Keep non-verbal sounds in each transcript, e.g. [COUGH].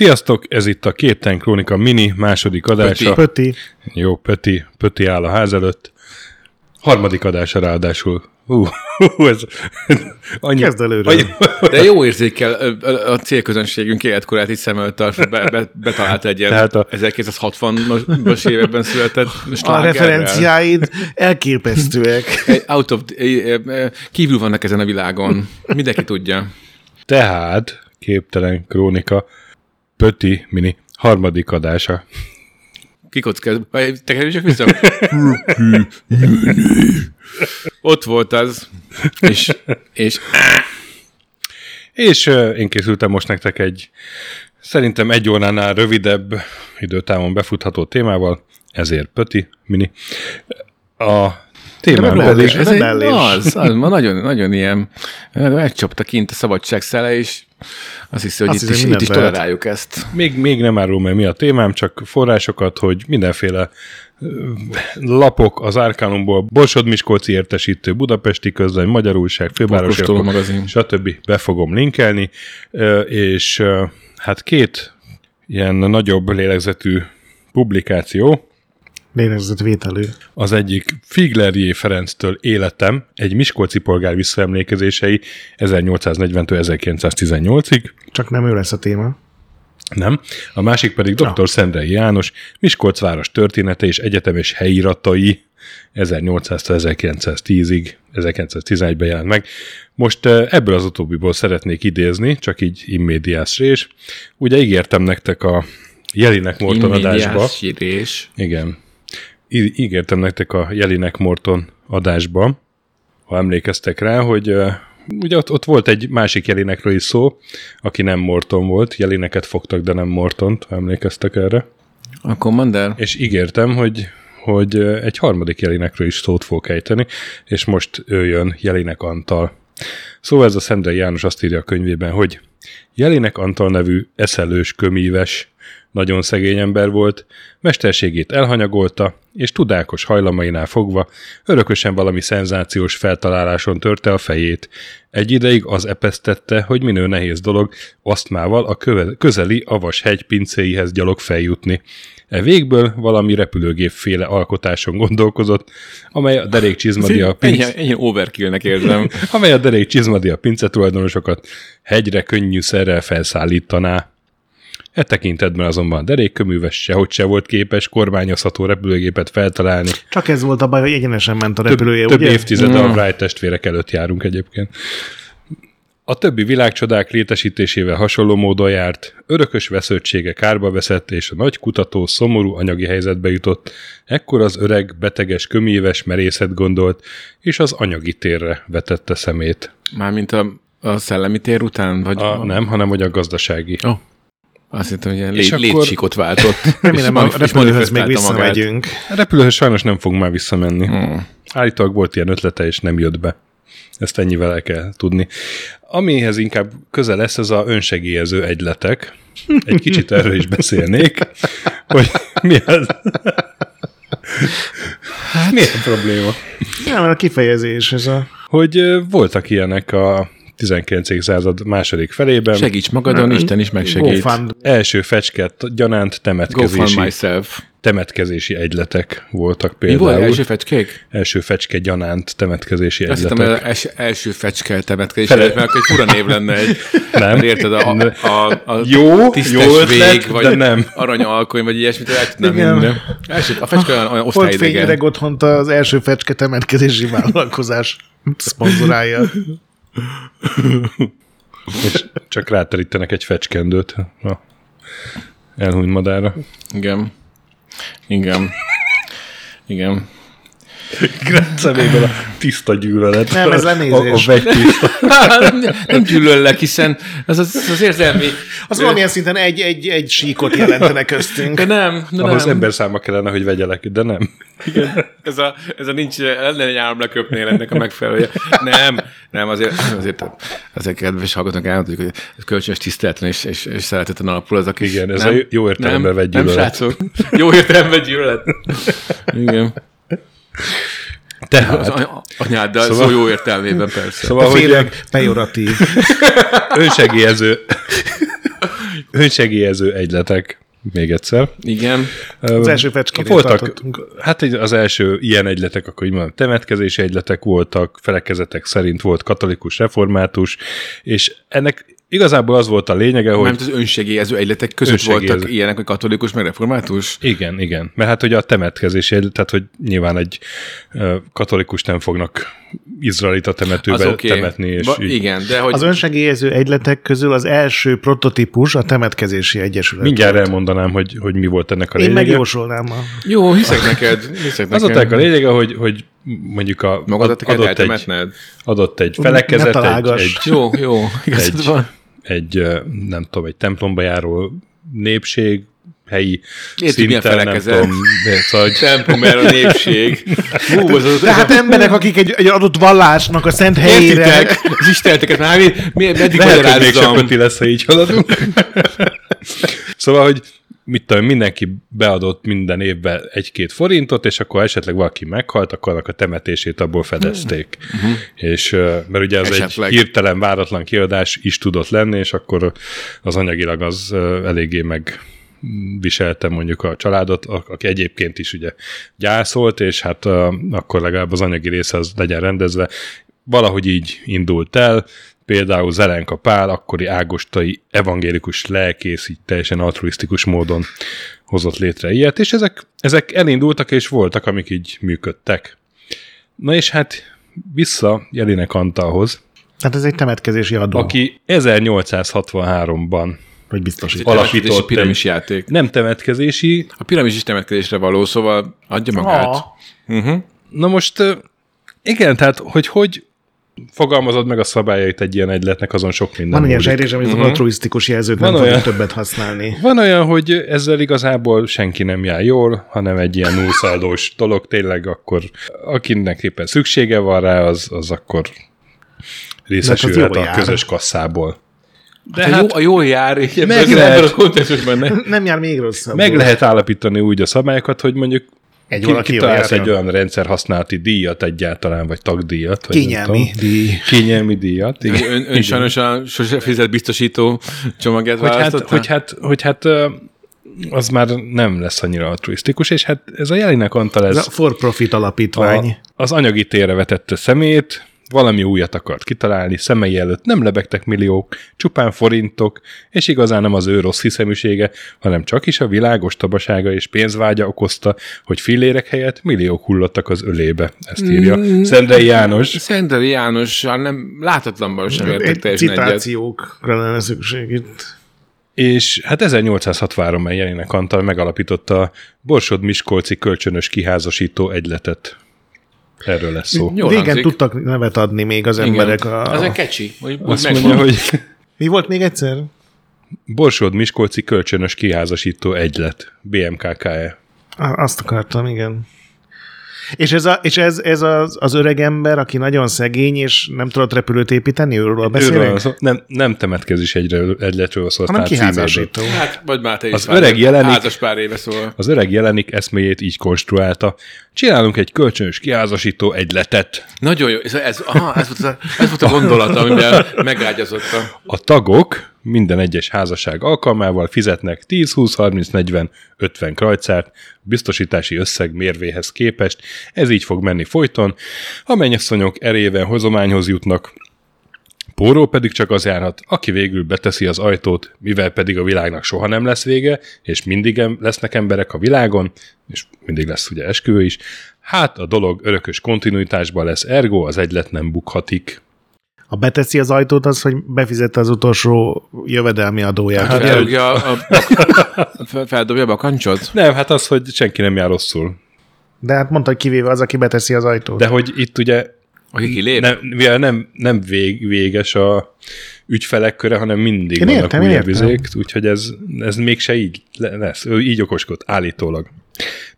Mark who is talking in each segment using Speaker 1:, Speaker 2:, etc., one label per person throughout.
Speaker 1: Sziasztok, ez itt a Kéten Krónika mini második adása.
Speaker 2: Pöti.
Speaker 1: Jó, Pöti, Pöti áll a ház előtt. Harmadik adása ráadásul. Hú, hú ez annyi,
Speaker 2: Kezd előről.
Speaker 1: annyi,
Speaker 3: De jó érzékkel a célközönségünk életkorát is szem előtt be, be, betalált egy ilyen
Speaker 1: Tehát a-
Speaker 3: 1960-as években született
Speaker 2: A referenciáid elképesztőek.
Speaker 3: Out of, kívül vannak ezen a világon. Mindenki tudja.
Speaker 1: Tehát Képtelen Krónika Pöti mini harmadik adása.
Speaker 3: Kikockáz. Vagy Tekerjük csak vissza. Ott volt az, és, és
Speaker 1: És én készültem most nektek egy szerintem egy óránál rövidebb időtávon befutható témával, ezért Pöti mini. A témám pedig...
Speaker 3: ez egy, az, az, ma nagyon, nagyon ilyen, megcsapta kint a szabadság szele, és azt hiszi, hogy
Speaker 2: Azt
Speaker 3: itt,
Speaker 2: hiszi,
Speaker 3: is, itt is toleráljuk ezt.
Speaker 1: Még, még nem árul meg mi a témám, csak forrásokat, hogy mindenféle lapok az Árkánumból, Borsod Miskolci értesítő, Budapesti közlöny, Magyar Újság, Lapok,
Speaker 3: magazin.
Speaker 1: stb. be fogom linkelni, és hát két ilyen nagyobb lélegzetű publikáció,
Speaker 2: Lélegzetvételű.
Speaker 1: az egyik Figlerjé Ferenctől Életem, egy Miskolci polgár visszaemlékezései 1840-1918-ig,
Speaker 2: Csak nem ő lesz a téma.
Speaker 1: Nem. A másik pedig dr. Szendrei János, Miskolc város története és egyetem és helyiratai 1800-1910-ig, 1911-ben jelent meg. Most eh, ebből az utóbbiból szeretnék idézni, csak így immédiás rés. Ugye ígértem nektek a Jelinek Morton adásba. Igen. Ígértem nektek a Jelinek Morton adásba, ha emlékeztek rá, hogy uh, ugye ott, ott volt egy másik Jelinekről is szó, aki nem Morton volt, Jelineket fogtak, de nem Mortont, ha emlékeztek erre.
Speaker 3: A Commander?
Speaker 1: És ígértem, hogy hogy egy harmadik Jelinekről is szót fog ejteni, és most ő jön Jelinek Antal. Szóval ez a Szendrei János azt írja a könyvében, hogy Jelinek Antal nevű eszelős kömíves, nagyon szegény ember volt, mesterségét elhanyagolta, és tudákos hajlamainál fogva örökösen valami szenzációs feltaláláson törte a fejét. Egy ideig az epesztette, hogy minő nehéz dolog asztmával a köve- közeli avas hegy pincéihez gyalog feljutni. E végből valami repülőgépféle alkotáson gondolkozott, amely a derék csizmadi a pinc
Speaker 3: Ennyi, ennyi overkillnek érzem. [LAUGHS]
Speaker 1: amely a derék csizmadi a pince tulajdonosokat hegyre könnyű szerrel felszállítaná. E tekintetben azonban a derékköműves sehogy se volt képes kormányozható repülőgépet feltalálni.
Speaker 2: Csak ez volt a baj, hogy egyenesen ment a
Speaker 1: Több,
Speaker 2: repülője,
Speaker 1: több
Speaker 2: ugye?
Speaker 1: évtizede a Wright testvérek előtt járunk egyébként. A többi világcsodák létesítésével hasonló módon járt, örökös vesződtsége kárba veszett, és a nagy kutató szomorú anyagi helyzetbe jutott. Ekkor az öreg, beteges, kömíves merészet gondolt, és az anyagi térre vetette szemét.
Speaker 3: Mármint a, a szellemi tér után? Vagy
Speaker 1: A, nem, hanem hogy a gazdasági.
Speaker 3: Ó, azt hittem, hogy ilyen
Speaker 1: És
Speaker 3: lé,
Speaker 1: akkor-
Speaker 3: létsikot váltott. [LAUGHS]
Speaker 2: Remélem a repülőhöz még
Speaker 3: magát.
Speaker 2: visszamegyünk.
Speaker 1: A repülőhöz sajnos nem fog már visszamenni.
Speaker 3: Hmm.
Speaker 1: Állítólag volt ilyen ötlete, és nem jött be. Ezt ennyivel el kell tudni. Amihez inkább közel lesz, ez a önsegélyező egyletek. Egy kicsit [LAUGHS] erről is beszélnék, hogy mi az... mi a probléma?
Speaker 2: Nem, a kifejezés, ez a...
Speaker 1: Hogy voltak ilyenek a 19. század második felében.
Speaker 3: Segíts magadon, Isten is megsegít.
Speaker 1: Első fecske gyanánt temetkezési,
Speaker 3: myself.
Speaker 1: temetkezési egyletek voltak
Speaker 3: Mi
Speaker 1: például.
Speaker 3: volt első fecskék?
Speaker 1: első fecske gyanánt temetkezési
Speaker 3: Azt
Speaker 1: egyletek.
Speaker 3: hogy az els, első fecske temetkezés,
Speaker 1: Fele-
Speaker 3: mert akkor egy fura név lenne egy. [LAUGHS]
Speaker 1: Nem.
Speaker 3: Érted, a, a, a
Speaker 1: Jó,
Speaker 3: tisztes
Speaker 1: jó ötlet,
Speaker 3: vég, vagy
Speaker 1: de nem.
Speaker 3: aranyalkony, vagy ilyesmit, el tudnám
Speaker 2: Igen.
Speaker 3: hinni. Első, a fecske olyan, olyan
Speaker 2: Volt
Speaker 3: osztályidegen.
Speaker 2: fényüreg otthont az első fecske temetkezési vállalkozás szponzorálja. [LAUGHS]
Speaker 1: és csak ráterítenek egy fecskendőt a elhunyt madára.
Speaker 3: Igen. Igen. Igen.
Speaker 1: Szeméből a tiszta gyűlölet.
Speaker 2: Nem, ez lenézés.
Speaker 1: A, a tiszta. [LAUGHS]
Speaker 3: nem, nem gyűlöllek, hiszen az, az, az érzelmi...
Speaker 2: Az valamilyen szinten egy, egy, egy síkot jelentene köztünk.
Speaker 3: De nem, de
Speaker 1: Ahhoz
Speaker 3: nem.
Speaker 1: ember száma kellene, hogy vegyelek, de nem.
Speaker 3: Ez a, ez a nincs, lenne egy állam leköpnél ennek a megfelelője. Nem, nem, azért, azért, azért kedves hallgatók elmondjuk, hogy ez kölcsönös tiszteleten és, és, és szereteten alapul ez a kis...
Speaker 1: Igen, ez
Speaker 3: nem,
Speaker 1: a jó értelemben vett
Speaker 3: Nem,
Speaker 1: gyűlölet.
Speaker 3: srácok. Jó értelemben gyűlölet. Igen. Az
Speaker 1: Tehát,
Speaker 3: any- anyáddal
Speaker 1: Szóval-
Speaker 3: szó jó értelmében persze.
Speaker 1: szóval, hogy
Speaker 2: Félek pejoratív. [LAUGHS]
Speaker 1: önsegélyező, Önsegélyező egyletek, még egyszer.
Speaker 3: Igen.
Speaker 2: Az első fecskénél
Speaker 1: voltak,
Speaker 2: tartottunk.
Speaker 1: hát egy- az első ilyen egyletek, akkor így mondom, temetkezési egyletek voltak, felekezetek szerint volt katolikus, református, és ennek igazából az volt a lényege, hogy
Speaker 3: Mert az önsegélyező egyletek között
Speaker 1: Önsegélyező.
Speaker 3: voltak ilyenek, hogy katolikus, meg református.
Speaker 1: Igen, igen. Mert hát ugye a temetkezési egylet, tehát hogy nyilván egy katolikus nem fognak izraelita temetőbe
Speaker 3: Az oké.
Speaker 1: temetni, és
Speaker 3: Ba-
Speaker 1: így,
Speaker 3: Igen, de hogy
Speaker 2: Az önsegélyező egyletek közül az első prototípus a Temetkezési Egyesület.
Speaker 1: mindjárt
Speaker 2: volt.
Speaker 1: elmondanám, hogy, hogy mi volt ennek a
Speaker 2: Én
Speaker 1: lényege.
Speaker 2: megjósolnám a...
Speaker 3: jó, hiszek neked. Hiszek
Speaker 1: Az
Speaker 3: neked.
Speaker 1: a lényege, hogy, hogy mondjuk a,
Speaker 3: Magadat
Speaker 1: adott, egy, adott egy felekezet, egy, egy,
Speaker 3: Jó, jó, igazad
Speaker 1: Egy-
Speaker 3: van.
Speaker 1: Egy, nem tudom, egy templomba járó népség, helyi
Speaker 3: Értjük,
Speaker 1: szinten, nem tudom, szóval, hogy [LAUGHS]
Speaker 3: Templom a népség. Hú, [LAUGHS] az az,
Speaker 2: Tehát emberek, akik egy, egy adott vallásnak a szent helyére...
Speaker 3: Értitek? Az isteneteket már mi, mi, meddig
Speaker 1: lehet, hogy még lesz, ha így haladunk. [LAUGHS] szóval, hogy mit tudom, mindenki beadott minden évben egy-két forintot, és akkor esetleg valaki meghalt, akkor annak a temetését abból fedezték. Uh-huh. És, mert ugye az
Speaker 3: Esetleg.
Speaker 1: egy hirtelen, váratlan kiadás is tudott lenni, és akkor az anyagilag az eléggé meg viselte mondjuk a családot, aki egyébként is ugye gyászolt, és hát uh, akkor legalább az anyagi része az legyen rendezve. Valahogy így indult el, például Zelenka Pál, akkori ágostai evangélikus lelkész, így teljesen altruisztikus módon hozott létre ilyet, és ezek, ezek elindultak és voltak, amik így működtek. Na és hát vissza Jelinek Antalhoz,
Speaker 2: Tehát ez egy temetkezési adó, Aki...
Speaker 1: aki 1863-ban
Speaker 2: vagy biztosít.
Speaker 1: alapított
Speaker 3: Alapított
Speaker 1: egy-
Speaker 3: piramis játék.
Speaker 1: nem temetkezési,
Speaker 3: A piramis is temetkezésre való, szóval adja magát.
Speaker 2: Ah,
Speaker 3: Uh-huh.
Speaker 1: Na most igen, tehát hogy hogy fogalmazod meg a szabályait egy ilyen egyletnek, azon sok minden
Speaker 2: van ilyen
Speaker 1: múlik.
Speaker 2: sejtés, amit az altruisztikus jelzőt
Speaker 1: Van
Speaker 2: nem
Speaker 1: olyan.
Speaker 2: többet használni.
Speaker 1: Van olyan, hogy ezzel igazából senki nem jár jól, hanem egy ilyen nullszaldós dolog, tényleg akkor akinek éppen szüksége van rá, az, az akkor részesülhet
Speaker 2: jól
Speaker 1: a
Speaker 2: jár.
Speaker 1: közös kasszából.
Speaker 3: De hát, a, jó, a jól jár, így ebben,
Speaker 1: Meg lehet.
Speaker 3: a kontextusban ne.
Speaker 2: Nem jár még rosszabb.
Speaker 1: Meg lehet állapítani úgy a szabályokat, hogy mondjuk
Speaker 2: Egy
Speaker 1: ki,
Speaker 2: valaki
Speaker 1: kitalálsz egy olyan rendszer használati díjat egyáltalán, vagy tagdíjat. Vagy
Speaker 2: Kényelmi díj.
Speaker 1: Kényelmi díjat. igen.
Speaker 3: Ön, ön sajnos a sose fizet biztosító csomagját
Speaker 1: hogy hát, hogy hát, hogy hát az már nem lesz annyira altruisztikus, és hát ez a Jelinek Antal,
Speaker 2: Ez
Speaker 1: ez
Speaker 2: a for-profit alapítvány.
Speaker 1: a, az anyagi térre vetette szemét, valami újat akart kitalálni, szemei előtt nem lebegtek milliók, csupán forintok, és igazán nem az ő rossz hiszeműsége, hanem csak is a világ ostobasága és pénzvágya okozta, hogy fillérek helyett milliók hullottak az ölébe. Ezt írja mm. Szendrei János.
Speaker 3: Szenteli Jánossal nem láthatatlanban sem értek
Speaker 2: Egy
Speaker 3: teljesen egyet.
Speaker 2: citációkra lenne szükség itt.
Speaker 1: És hát 1863-ban Jelinek Antal megalapította a Borsod-Miskolci kölcsönös kiházasító egyletet. Erről lesz szó.
Speaker 3: Jól
Speaker 2: Régen
Speaker 3: hangzik.
Speaker 2: tudtak nevet adni még az
Speaker 3: Igen.
Speaker 2: emberek. A...
Speaker 3: Ez egy kecsi. Hogy, hogy
Speaker 1: Azt
Speaker 3: megvan.
Speaker 1: mondja, hogy
Speaker 2: Mi volt még egyszer?
Speaker 1: Borsod-Miskolci kölcsönös kiházasító egylet. BMKKE.
Speaker 2: Azt akartam, igen. És ez, a, és ez, ez az, az öreg ember, aki nagyon szegény, és nem tudott repülőt építeni, őről beszélünk?
Speaker 1: szó. Nem, nem temetkezés egyről, egyletről szól.
Speaker 2: Hanem kiházasító.
Speaker 3: Hát, vagy már te is
Speaker 1: Az
Speaker 3: várj.
Speaker 1: öreg jelenik-
Speaker 3: Házas pár éve szóval.
Speaker 1: Az öreg jelenik eszméjét így konstruálta. Csinálunk egy kölcsönös kiházasító egyletet.
Speaker 3: Nagyon jó. Ez, ez, aha, ez, volt, a, ez volt a gondolat, amiben megágyazott. A
Speaker 1: tagok minden egyes házasság alkalmával fizetnek 10, 20, 30, 40, 50 krajcárt biztosítási összeg mérvéhez képest. Ez így fog menni folyton. A mennyasszonyok eréven hozományhoz jutnak, Póró pedig csak az járhat, aki végül beteszi az ajtót, mivel pedig a világnak soha nem lesz vége, és mindig lesznek emberek a világon, és mindig lesz ugye esküvő is, hát a dolog örökös kontinuitásban lesz, ergo az egylet nem bukhatik.
Speaker 2: Ha beteszi az ajtót, az, hogy befizette az utolsó jövedelmi adóját.
Speaker 1: Hát,
Speaker 2: Hát,
Speaker 3: Feldobja a, a, fel- feldobja a bakancsot?
Speaker 1: Nem, hát az, hogy senki nem jár rosszul.
Speaker 2: De hát mondta, hogy kivéve az, aki beteszi az ajtót.
Speaker 1: De hogy itt ugye
Speaker 3: Aki kilép?
Speaker 1: nem, mivel nem, nem vég, véges a ügyfelek köre, hanem mindig
Speaker 2: Én
Speaker 1: vannak
Speaker 2: értem,
Speaker 1: újabb úgyhogy ez, ez mégse így le- lesz. Ő így okoskodott, állítólag.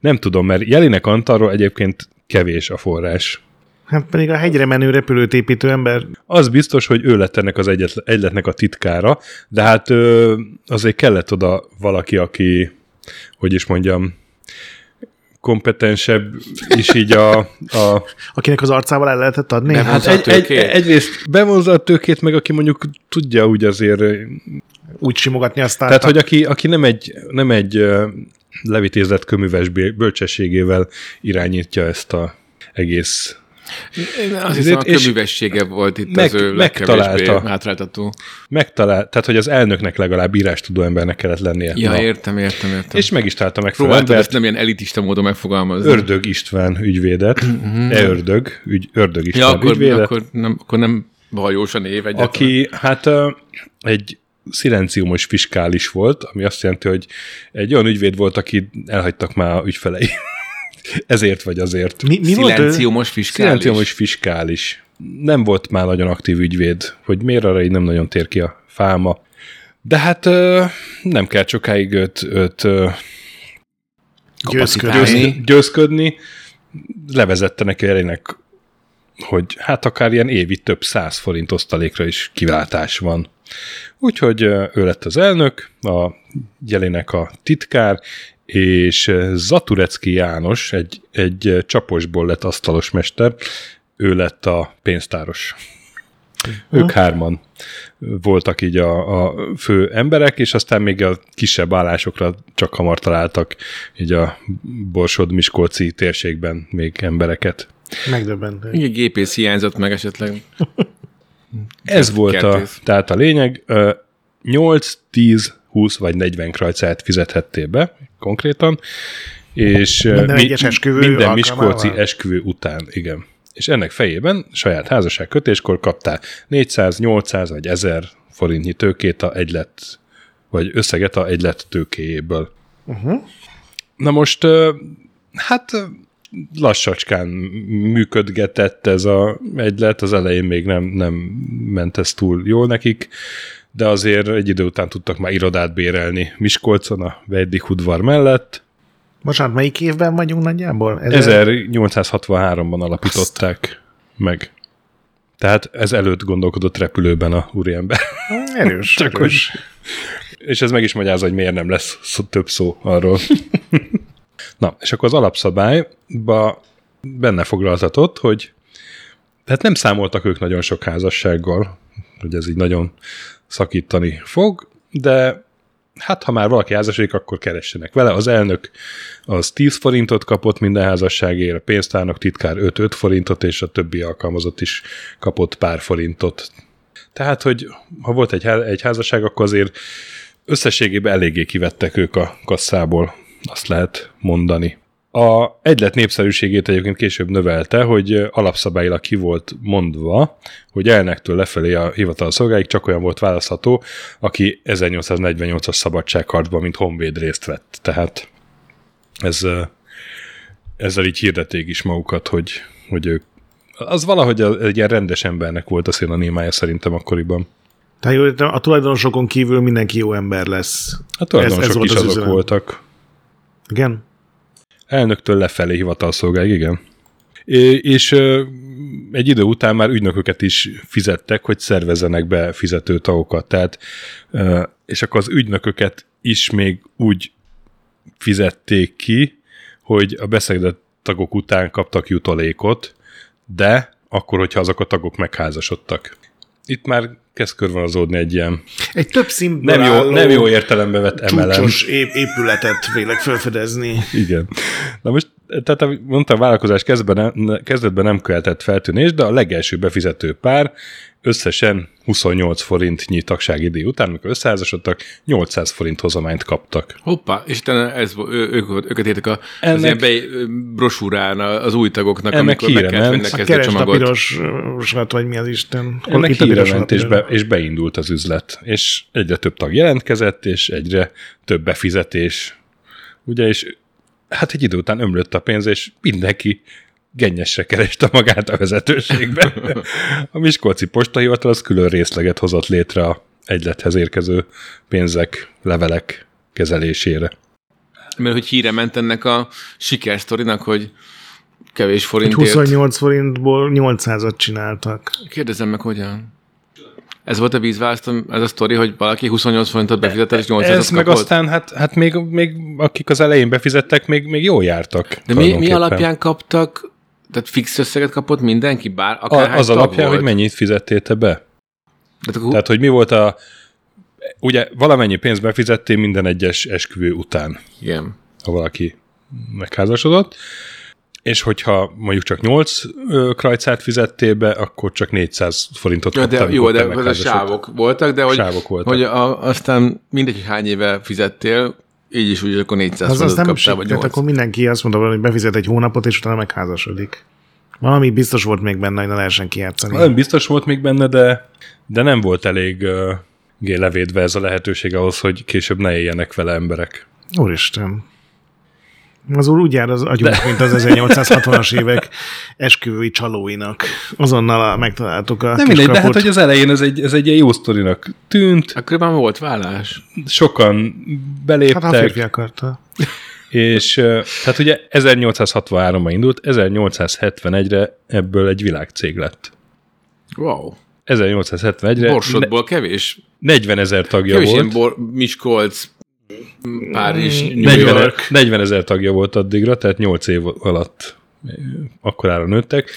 Speaker 1: Nem tudom, mert Jelinek Antalról egyébként kevés a forrás.
Speaker 2: Hát pedig a hegyre menő repülőt építő ember
Speaker 1: Az biztos, hogy ő lett ennek az egyet, egyletnek a titkára, de hát ö, azért kellett oda valaki, aki, hogy is mondjam, kompetensebb is így a, a
Speaker 2: akinek az arcával el lehetett adni.
Speaker 3: Nem,
Speaker 2: Hát,
Speaker 1: egy, egy, egyrészt bevonza a tőkét, meg aki mondjuk tudja úgy azért
Speaker 2: úgy simogatni a sztárt.
Speaker 1: Tehát, hogy aki, aki nem egy, nem egy levitézett köműves bölcsességével irányítja ezt a egész
Speaker 3: Én azt hiszem, a köművessége volt itt
Speaker 1: meg-
Speaker 3: az ő
Speaker 1: megtalálta.
Speaker 3: hátráltató.
Speaker 1: megtalál, tehát hogy az elnöknek legalább írástudó embernek kellett lennie.
Speaker 3: Ja,
Speaker 1: Na.
Speaker 3: értem, értem, értem.
Speaker 1: És meg is találta meg
Speaker 3: Próbáltad
Speaker 1: embert,
Speaker 3: ezt nem ilyen elitista módon megfogalmazni.
Speaker 1: Ördög István ügyvédet, e ördög, ügy, ördög
Speaker 3: ja,
Speaker 1: István
Speaker 3: akkor,
Speaker 1: ügyvédet,
Speaker 3: akkor, nem, akkor nem bajós a név egyáltalán.
Speaker 1: aki hát egy szilenciumos fiskális volt, ami azt jelenti, hogy egy olyan ügyvéd volt, aki elhagytak már a ügyfelei. Ezért vagy azért.
Speaker 2: mi, mi?
Speaker 3: Szilenciumos fiskális.
Speaker 1: Szilenciumos fiskális. Nem volt már nagyon aktív ügyvéd, hogy miért arra így nem nagyon tér ki a fáma. De hát ö, nem kell sokáig őt, őt ö,
Speaker 2: Győzködő.
Speaker 3: Kapacitálni.
Speaker 1: győz, győzködni. Levezette neki elének, hogy hát akár ilyen évi több száz forint osztalékra is kiváltás van. Úgyhogy ö, ő lett az elnök, a jelének a titkár, és ö, Zaturecki János, egy, egy ö, csaposból lett asztalos mester, ő lett a pénztáros. Ők hárman voltak így a, a fő emberek, és aztán még a kisebb állásokra csak hamar találtak így a Borsod-Miskolci térségben még embereket.
Speaker 2: Megdöbbentő.
Speaker 3: Igen, gépész hiányzott meg esetleg.
Speaker 1: Ez volt a, tehát a lényeg. Ö, 8, 10, 20 vagy 40 krajcát fizethettél be konkrétan, és
Speaker 2: Minden egyes esküvő
Speaker 1: minden miskolci esküvő után, igen. És ennek fejében saját házasság kötéskor kaptál 400, 800 vagy 1000 forintnyi tőkét a egylet, vagy összeget a egylet tőkéjéből.
Speaker 2: Uh-huh.
Speaker 1: Na most, ö, hát ö, lassacskán működgetett ez a egylet, az elején még nem, nem ment ez túl jól nekik, de azért egy idő után tudtak már irodát bérelni Miskolcon, a Vejdik udvar mellett.
Speaker 2: Bocsánat, melyik évben vagyunk nagyjából?
Speaker 1: 1863-ban alapították meg. Tehát ez előtt gondolkodott repülőben a úriember.
Speaker 2: Erős, [LAUGHS]
Speaker 1: Csak
Speaker 2: erős.
Speaker 1: És ez meg is magyarázza, hogy miért nem lesz szó, több szó arról. [LAUGHS] Na, és akkor az alapszabályba benne foglaltatott, hogy tehát nem számoltak ők nagyon sok házassággal, hogy ez így nagyon szakítani fog, de hát ha már valaki házasodik, akkor keressenek vele. Az elnök az 10 forintot kapott minden házasságért, a pénztárnak titkár 5-5 forintot, és a többi alkalmazott is kapott pár forintot. Tehát, hogy ha volt egy, egy házasság, akkor azért összességében eléggé kivettek ők a kasszából, azt lehet mondani. A egylet népszerűségét egyébként később növelte, hogy alapszabályilag ki volt mondva, hogy elnektől lefelé a hivatalos szolgáig csak olyan volt választható, aki 1848-as szabadságharcban, mint honvéd részt vett. Tehát ez, ezzel így hirdették is magukat, hogy, hogy ők az valahogy egy ilyen rendes embernek volt a szénanimája szerintem akkoriban.
Speaker 2: Tehát értem, a tulajdonosokon kívül mindenki jó ember lesz.
Speaker 1: A tulajdonosok
Speaker 2: Ez- ez volt
Speaker 1: is
Speaker 2: az
Speaker 1: azok
Speaker 2: üzenet.
Speaker 1: voltak.
Speaker 2: Igen?
Speaker 1: Elnöktől lefelé hivatalszolgáig, igen. És egy idő után már ügynököket is fizettek, hogy szervezzenek be fizető tagokat. Tehát, és akkor az ügynököket is még úgy fizették ki, hogy a beszedett tagok után kaptak jutalékot, de akkor, hogyha azok a tagok megházasodtak. Itt már kezd körvonalazódni egy ilyen
Speaker 2: Egy több szintből
Speaker 1: nem jó, nem jó értelembe vett emelem.
Speaker 2: épületet vélek felfedezni.
Speaker 1: Igen. Na most, tehát mondtam, a vállalkozás kezdetben nem, kezdetben nem keltett feltűnés, de a legelső befizető pár összesen 28 forintnyi tagságidő után, amikor összeházasodtak, 800 forint hozományt kaptak.
Speaker 3: Hoppá, és utána ez, ő, ők, őket értek a,
Speaker 1: Ennek-
Speaker 3: az ilyen be, brosúrán az új tagoknak,
Speaker 1: Ennek
Speaker 3: amikor meg
Speaker 1: híre
Speaker 3: kellett venni
Speaker 1: ment.
Speaker 3: a
Speaker 2: keresd a
Speaker 3: kezdőcsomagot.
Speaker 2: pirosat, vagy mi az Isten. Hol-
Speaker 1: Ennek híre
Speaker 2: piros
Speaker 1: ment,
Speaker 2: alap,
Speaker 1: és, be, és beindult az üzlet. És egyre több tag jelentkezett, és egyre több befizetés. Ugye, és hát egy idő után ömlött a pénz, és mindenki gennyesre kereste magát a vezetőségbe. A Miskolci Postahivatal az külön részleget hozott létre a egylethez érkező pénzek, levelek kezelésére.
Speaker 3: Mert hogy híre ment ennek a sikersztorinak, hogy kevés forintért.
Speaker 2: 28 forintból 800-at csináltak.
Speaker 3: Kérdezem meg, hogyan? Ez volt a vízválasztom, ez a sztori, hogy valaki 28 forintot befizetett, és 800
Speaker 1: Ez meg
Speaker 3: kapott?
Speaker 1: aztán, hát, hát még, még akik az elején befizettek, még, még jól jártak.
Speaker 3: De mi, mi alapján kaptak, tehát fix összeget kapott mindenki? Bár
Speaker 1: A,
Speaker 3: akár
Speaker 1: az alapján, hogy mennyit fizettél te be.
Speaker 3: Tehát akkor,
Speaker 1: Tehát, hogy mi volt a ugye valamennyi pénzt befizettél minden egyes esküvő után,
Speaker 3: Igen.
Speaker 1: ha valaki megházasodott, és hogyha mondjuk csak 8 krajcát fizettél be, akkor csak 400 forintot
Speaker 3: Ja,
Speaker 1: kaptál,
Speaker 3: de, jó, de ez a sávok voltak, de hogy,
Speaker 1: Sávok voltak.
Speaker 3: hogy a, aztán mindegy, hogy hány éve fizettél, így is úgy, akkor 400
Speaker 2: Az, az
Speaker 3: forintot
Speaker 2: nem
Speaker 3: kaptál,
Speaker 2: segít,
Speaker 3: vagy
Speaker 2: tehát
Speaker 3: 8.
Speaker 2: akkor mindenki azt mondta, hogy befizet egy hónapot, és utána megházasodik. Valami biztos volt még benne, hogy ne lehessen kijátszani.
Speaker 1: Nem biztos volt még benne, de, de nem volt elég uh, levédve ez a lehetőség ahhoz, hogy később ne éljenek vele emberek.
Speaker 2: Úristen. Az úr úgy jár az agyunk, mint az 1860-as évek esküvői csalóinak. Azonnal a, megtaláltuk a
Speaker 1: Nem
Speaker 2: kis
Speaker 1: mindegy, de hát, hogy az elején ez egy, ez egy ilyen jó sztorinak tűnt,
Speaker 3: Akkoriban volt vállás.
Speaker 1: sokan beléptek,
Speaker 2: Hát a férfi akarta.
Speaker 1: és tehát ugye 1863-ban indult, 1871-re ebből egy világcég lett.
Speaker 3: Wow.
Speaker 1: 1871-re
Speaker 3: Borsodból kevés.
Speaker 1: ne- 40 ezer tagja
Speaker 3: Kevés ilyen
Speaker 1: volt.
Speaker 3: bor, Miskolc, Párizs, New
Speaker 1: 40,
Speaker 3: York.
Speaker 1: 40 ezer tagja volt addigra, tehát 8 év alatt eh, akkorára nőttek.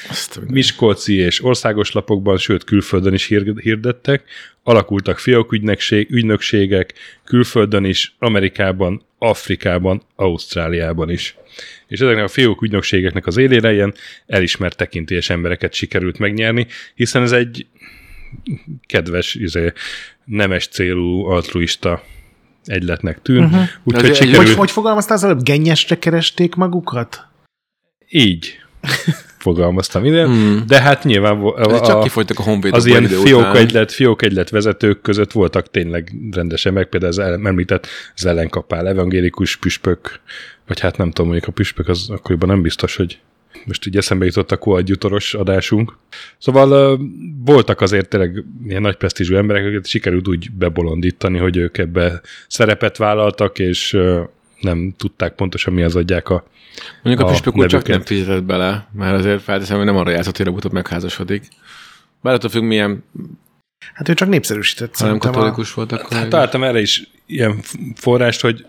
Speaker 1: Miskolci és országos lapokban, sőt külföldön is hirdettek, alakultak fiókügynökség, ügynökségek, külföldön is, Amerikában, Afrikában, Ausztráliában is. És ezeknek a fiók ügynökségeknek az élére ilyen elismert tekintélyes embereket sikerült megnyerni, hiszen ez egy kedves, izé, nemes célú, altruista egyletnek tűn. Uh-huh. Úgyhogy
Speaker 3: egy-
Speaker 1: sikerült...
Speaker 2: Hogy, hogy fogalmaztál az előbb? Gennyesre keresték magukat?
Speaker 1: Így [LAUGHS] fogalmaztam ide,
Speaker 3: Hmm.
Speaker 1: de hát nyilván
Speaker 3: Ez csak
Speaker 1: a,
Speaker 3: kifogytak a
Speaker 1: az ilyen
Speaker 3: idő után.
Speaker 1: fiókegylet, fiókegylet vezetők között voltak tényleg rendesen meg, például az el- említett az ellenkapál evangélikus püspök, vagy hát nem tudom, mondjuk a püspök az akkoriban nem biztos, hogy most így eszembe jutott a koadjutoros adásunk. Szóval voltak azért tényleg ilyen nagy presztízsű emberek, akiket sikerült úgy bebolondítani, hogy ők ebbe szerepet vállaltak, és nem tudták pontosan mi az adják a
Speaker 3: Mondjuk a
Speaker 1: a
Speaker 3: püspök úr csak nem fizetett bele, mert azért felteszem, hogy nem arra játszott, hogy előbb-utóbb megházasodik. Bár attól függ, milyen,
Speaker 2: Hát ő csak népszerűsített
Speaker 3: ha nem katolikus volt, akkor...
Speaker 1: Hát találtam erre is ilyen forrást, hogy,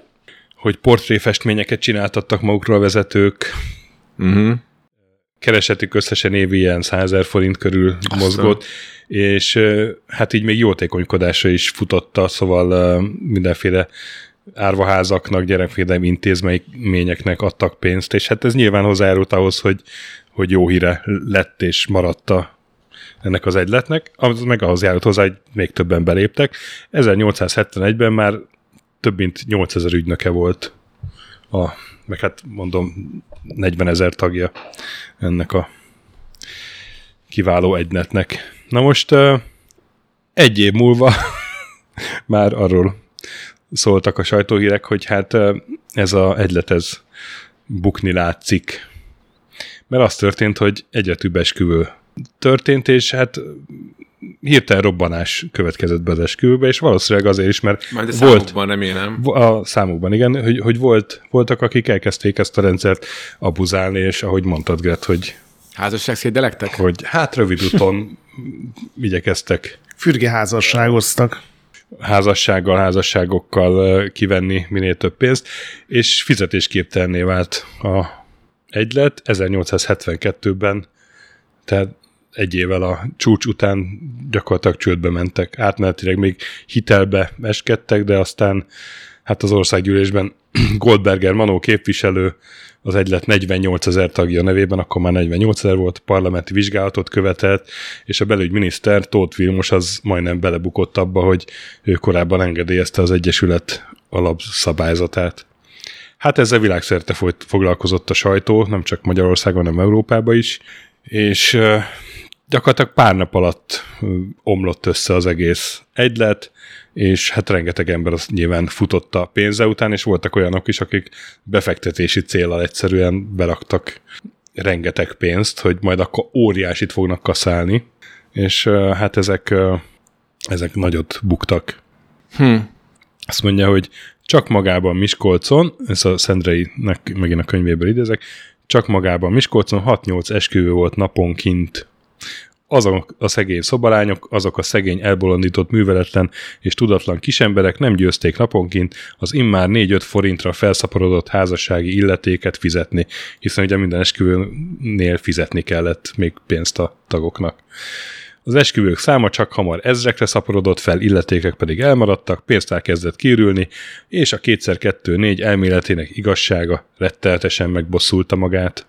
Speaker 1: hogy portréfestményeket csináltattak magukról a vezetők,
Speaker 3: Uh-huh.
Speaker 1: Keresetük összesen évi ilyen 100 000 forint körül
Speaker 3: Aztán.
Speaker 1: mozgott, és hát így még jótékonykodásra is futotta, szóval mindenféle árvaházaknak, gyerekvédelmi intézményeknek adtak pénzt, és hát ez nyilván hozzájárult ahhoz, hogy, hogy jó híre lett és maradt a, ennek az egyletnek, az meg ahhoz járult hozzá, hogy még többen beléptek. 1871-ben már több mint 8000 ügynöke volt, a, meg hát mondom 40 ezer tagja ennek a kiváló egynetnek. Na most egy év múlva [LAUGHS] már arról szóltak a sajtóhírek, hogy hát ez a egylet ez bukni látszik. Mert az történt, hogy egyre több esküvő történt, és hát hirtelen robbanás következett be az esküvőbe, és valószínűleg azért is, mert
Speaker 3: Majd a
Speaker 1: volt,
Speaker 3: számokban remélem.
Speaker 1: a számukban, igen, hogy, hogy volt, voltak, akik elkezdték ezt a rendszert abuzálni, és ahogy mondtad, Gret, hogy,
Speaker 3: Házasság szédelektek?
Speaker 1: hogy hát rövid úton igyekeztek
Speaker 2: Fürgeházasságoztak.
Speaker 1: házassággal, házasságokkal kivenni minél több pénzt, és fizetésképtelenné vált a egylet 1872-ben, tehát egy évvel a csúcs után gyakorlatilag csődbe mentek. Átmenetileg még hitelbe eskedtek, de aztán hát az országgyűlésben [CLEARS THROAT] Goldberger Manó képviselő az egylet 48 ezer tagja nevében, akkor már 48 ezer volt, parlamenti vizsgálatot követelt, és a belügyminiszter Tóth Vilmos az majdnem belebukott abba, hogy ő korábban engedélyezte az Egyesület alapszabályzatát. Hát ezzel világszerte folyt, foglalkozott a sajtó, nem csak Magyarországon, hanem Európában is, és gyakorlatilag pár nap alatt omlott össze az egész egylet, és hát rengeteg ember az nyilván futott a pénze után, és voltak olyanok is, akik befektetési célral egyszerűen beraktak rengeteg pénzt, hogy majd akkor óriásit fognak kaszálni, és hát ezek, ezek nagyot buktak.
Speaker 3: Hm.
Speaker 1: Azt mondja, hogy csak magában Miskolcon, ez a Szendreinek megint a könyvéből idézek, csak magában Miskolcon 6-8 esküvő volt naponként. Azok a szegény szobalányok, azok a szegény elbolondított műveletlen és tudatlan kisemberek nem győzték naponként az immár 4-5 forintra felszaporodott házassági illetéket fizetni, hiszen ugye minden esküvőnél fizetni kellett még pénzt a tagoknak. Az esküvők száma csak hamar ezrekre szaporodott fel, illetékek pedig elmaradtak, pénztár kezdett kiürülni, és a 2x2-4 elméletének igazsága retteltesen megbosszulta magát.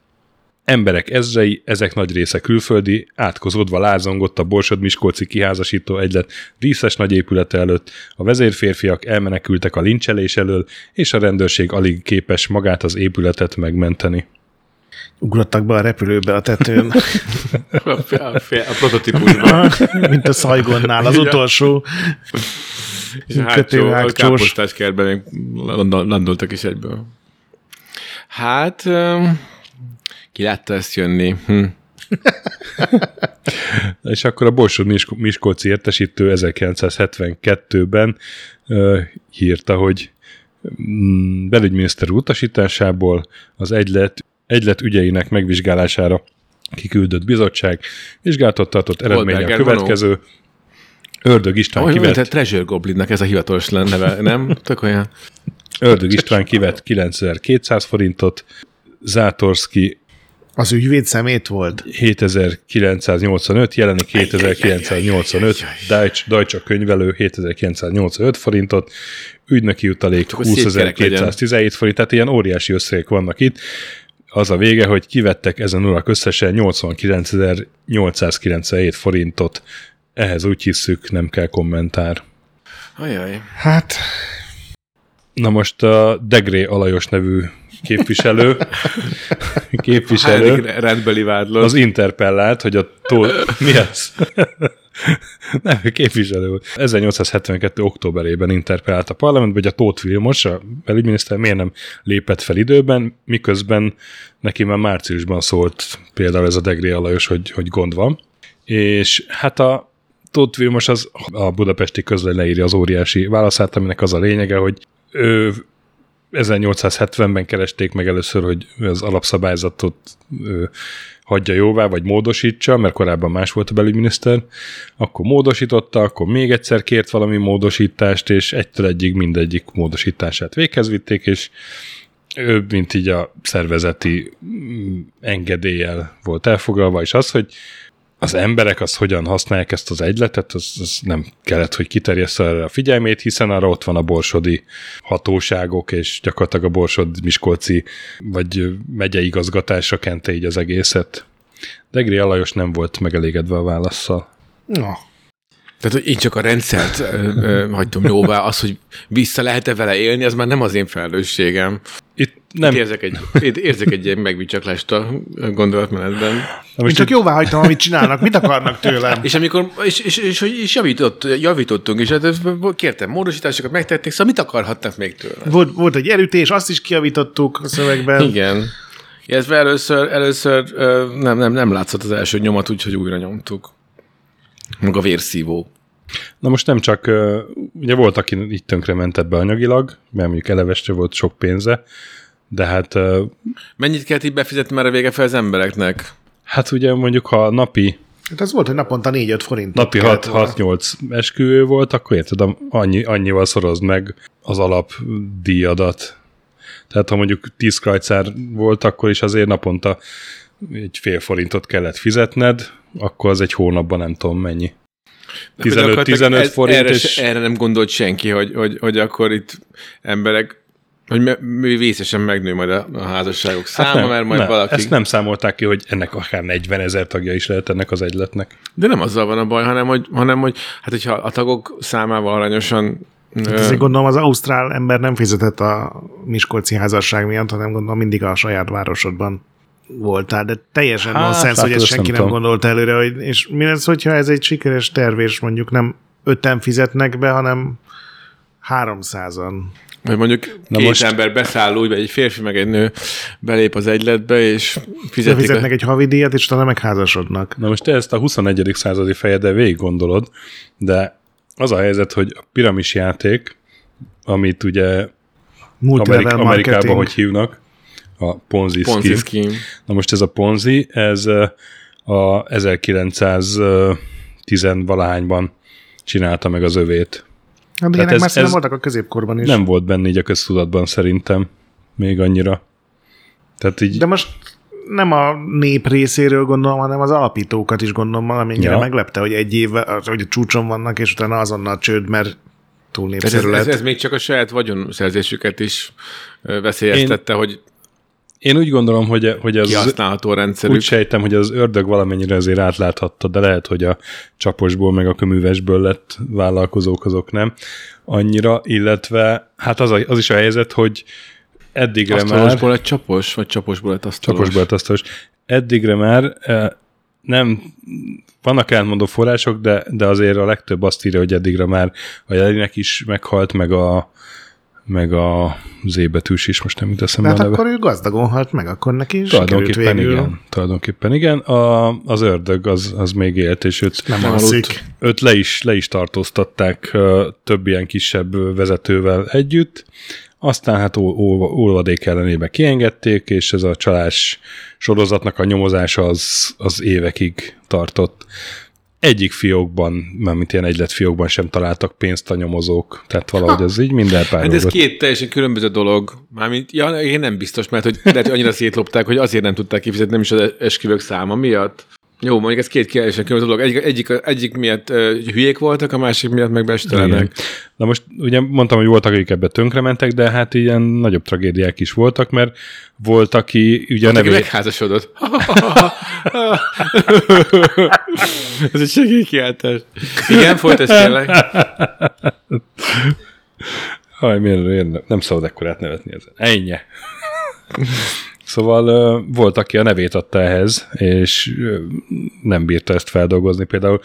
Speaker 1: Emberek ezrei, ezek nagy része külföldi, átkozódva lázongott a Borsod Miskolci kiházasító egylet díszes nagy épülete előtt, a vezérférfiak elmenekültek a lincselés elől, és a rendőrség alig képes magát az épületet megmenteni.
Speaker 2: Ugrottak be a repülőbe a tetőn,
Speaker 3: A, a, a prototípusban. [LAUGHS]
Speaker 2: mint a Saigonnál, az utolsó
Speaker 3: És a hátsó, a
Speaker 2: kötőágcsós.
Speaker 3: káposztás kertben landoltak is egyből. Hát, öm, ki látta ezt jönni? Hm. [LAUGHS]
Speaker 1: És akkor a Borsod Misk- Miskolci értesítő 1972-ben uh, hírta, hogy mm, belügyminiszter utasításából az egylet, egylet ügyeinek megvizsgálására kiküldött bizottság vizsgálatot tartott eredménye a következő. Ördög István
Speaker 3: Olyan, mint a
Speaker 1: kivett,
Speaker 3: Treasure Goblinnak ez a hivatalos neve, nem? Tök olyan.
Speaker 1: Ördög István kivett 9200 forintot, Zátorszki
Speaker 2: Az ügyvéd szemét volt?
Speaker 1: 7985, jelenik 7985, Deutsch, Deutsch a könyvelő 7985 forintot, ügynöki utalék
Speaker 3: Csak hogy szép kerek legyen.
Speaker 1: 20217 forint, tehát ilyen óriási összegek vannak itt. Az a vége, hogy kivettek ezen urak összesen 89.897 forintot. Ehhez úgy hisszük, nem kell kommentár.
Speaker 3: Ajaj.
Speaker 2: Hát,
Speaker 1: Na most a Degré Alajos nevű képviselő, [LAUGHS] képviselő
Speaker 3: rendbeli vádlott.
Speaker 1: az interpellált, hogy a tó... Mi ez? [LAUGHS] Nem, képviselő volt. 1872. októberében interpellált a parlamentbe, hogy a Tóth Vilmos, a belügyminiszter miért nem lépett fel időben, miközben neki már márciusban szólt például ez a Degré Alajos, hogy, hogy gond van. És hát a Tóth Vilmos az a budapesti közlöny leírja az óriási válaszát, aminek az a lényege, hogy ő 1870-ben keresték meg először, hogy az alapszabályzatot hagyja jóvá, vagy módosítsa, mert korábban más volt a belügyminiszter, akkor módosította, akkor még egyszer kért valami módosítást, és egytől egyig mindegyik módosítását véghez vitték, és ő, mint így a szervezeti mm, engedéllyel volt elfoglalva, és az, hogy az emberek az hogyan használják ezt az egyletet, az, az nem kellett, hogy kiterjessze erre a figyelmét, hiszen arra ott van a borsodi hatóságok, és gyakorlatilag a borsod Miskolci vagy megyei igazgatásra kente így az egészet. Degri Alajos nem volt megelégedve a válaszsal.
Speaker 2: na,
Speaker 3: Tehát, hogy én csak a rendszert ö, ö, hagytam jóvá, az, hogy vissza lehet-e vele élni, az már nem az én felelősségem.
Speaker 1: Itt
Speaker 3: Nem.
Speaker 1: nem,
Speaker 3: Érzek egy, én érzek egy ilyen megbicsaklást a gondolatmenetben.
Speaker 1: na
Speaker 2: én csak
Speaker 1: itt,
Speaker 2: jóvá hagytam, amit csinálnak. Mit akarnak tőlem?
Speaker 3: És amikor, és, és, és, és, és javított, javítottunk, és hát kértem módosításokat, megtették, szóval mit akarhatnak még tőle?
Speaker 2: Volt, volt egy elütés, azt is kiavítottuk a szövegben.
Speaker 3: Igen. Illetve először, először nem, nem, nem látszott az első nyomat, úgyhogy újra nyomtuk. Meg a vérszívó.
Speaker 1: na most nem csak, ugye volt, aki így tönkrement ebbe anyagilag, mert mondjuk elevestre volt sok pénze, de hát
Speaker 3: Mennyit kellett így befizetni már a vége fel az embereknek?
Speaker 1: Hát ugye mondjuk, ha napi,
Speaker 2: Hát az volt, hogy naponta 4-5 forint.
Speaker 1: napi 6-8 esküvő volt, akkor érted, annyi, annyival szorozd meg az alapdíjadat. Tehát ha mondjuk 10 krajcár volt, akkor is azért naponta egy fél forintot kellett fizetned, akkor az egy hónapban nem tudom mennyi.
Speaker 3: De gyakorlatilag
Speaker 1: 15
Speaker 3: ez-
Speaker 1: forint,
Speaker 3: erre,
Speaker 1: és-
Speaker 3: erre nem gondolt senki, hogy, hogy, hogy akkor itt emberek, hogy vészesen megnő majd a, a házasságok száma,
Speaker 1: Hát nem,
Speaker 3: mert majd
Speaker 1: nem,
Speaker 3: valaki...
Speaker 1: Ezt nem számolták ki, hogy ennek akár 40 ezer tagja is lehet ennek az egyletnek.
Speaker 3: De nem azzal van a baj, hanem hogy, hanem, hogy hát hogyha a tagok számával aranyosan
Speaker 2: Hát
Speaker 3: ö,
Speaker 2: ezért gondolom az ausztrál ember nem fizetett a Miskolci házasság miatt, hanem gondolom mindig a saját városodban voltál, de teljesen
Speaker 1: Hát,
Speaker 2: hát, nonsens,
Speaker 1: hát
Speaker 2: hogy ezt
Speaker 1: ezt
Speaker 2: senki
Speaker 1: nem
Speaker 2: nem, gondolt előre, hogy, és mi lesz, hogyha ez egy sikeres terv, és mondjuk nem öten fizetnek be, hanem háromszázan.
Speaker 3: Vagy mondjuk
Speaker 1: Na
Speaker 3: két
Speaker 1: most-
Speaker 3: ember beszáll úgy, vagy egy férfi meg egy nő belép az egyletbe, és fizetik.
Speaker 2: Fizetnek
Speaker 3: A...
Speaker 2: egy havidíjat, és utána megházasodnak.
Speaker 1: Na most te ezt a 21. századi fejeddel végig gondolod, de az a helyzet, hogy a piramis játék, amit ugye Amerik-. Amerikában hogy hívnak, a Ponzi,
Speaker 3: Ponzi
Speaker 1: scheme.
Speaker 3: scheme.
Speaker 1: Na most ez a Ponzi, ez a 1910-valahányban csinálta meg az övét.
Speaker 2: Hát ilyenek
Speaker 1: ez-
Speaker 2: már
Speaker 1: ez
Speaker 2: voltak a középkorban is.
Speaker 1: Nem volt benne így a köztudatban szerintem még annyira. Tehát így,
Speaker 2: De most nem a nép részéről gondolom, hanem az alapítókat is gondolom, amennyire
Speaker 1: Ja.
Speaker 2: meglepte, hogy egy évvel, hogy a csúcson vannak, és utána azonnal csőd, mert túl
Speaker 3: Ez,
Speaker 2: népszerű
Speaker 3: ez, ez,
Speaker 2: lett.
Speaker 3: ez még csak a saját vagyonszerzésüket is veszélyeztette, Én... hogy
Speaker 1: Én úgy gondolom, hogy, hogy az,
Speaker 3: kihasználható a rendszerük.
Speaker 1: úgy sejtem, hogy az ördög valamennyire azért átláthatta, de lehet, hogy a csaposból meg a köművesből lett vállalkozók azok nem annyira, illetve hát az, a, az is a helyzet, hogy eddigre már...
Speaker 3: Asztalosból lett csapos, vagy csaposból lett asztalos?
Speaker 1: Csaposból lett asztalos. Eddigre már eh, nem, vannak elmondó források, de, de azért a legtöbb azt írja, hogy eddigre már a jelinek is meghalt, meg a meg a Z betűs is, most nem jut eszembe
Speaker 2: Hát
Speaker 1: a neve.
Speaker 2: akkor ő gazdagon halt meg, akkor neki is
Speaker 1: Tulajdonképpen
Speaker 2: végül.
Speaker 1: igen. Tulajdonképpen igen. A, az ördög az, az még élt, és őt,
Speaker 2: Nem
Speaker 3: aludt.
Speaker 1: őt le, is, le is tartóztatták több ilyen kisebb vezetővel együtt. Aztán hát olvadék ellenébe kiengedték, és ez a csalás sorozatnak a nyomozása az, az évekig tartott. Egyik fiókban, mármint ilyen egylet fiókban sem találtak pénzt a nyomozók, tehát valahogy ez így minden
Speaker 3: Hát ez két teljesen különböző dolog. Mármint, ja, én nem biztos, mert hogy, lehet, hogy annyira szétlopták, hogy azért nem tudták kifizetni, nem is az esküvők száma miatt. Jó, mondjuk ez két teljesen különböző dolog. Egyik, egyik, egyik miatt uh, hülyék voltak, a másik miatt meg bestelenek.
Speaker 1: Na most ugye mondtam, hogy voltak, akik ebbe tönkrementek, de hát ilyen nagyobb tragédiák is voltak, mert volt, aki ugye a
Speaker 3: Neki
Speaker 1: nevét...
Speaker 3: megházasodott. [LAUGHS] ez egy segélykiáltás. Igen, folyt ez tényleg.
Speaker 1: Haj, miért, miért nem szabad ekkorát nevetni ezen. Ennyi. Szóval volt, aki a nevét adta ehhez, és nem bírta ezt feldolgozni. Például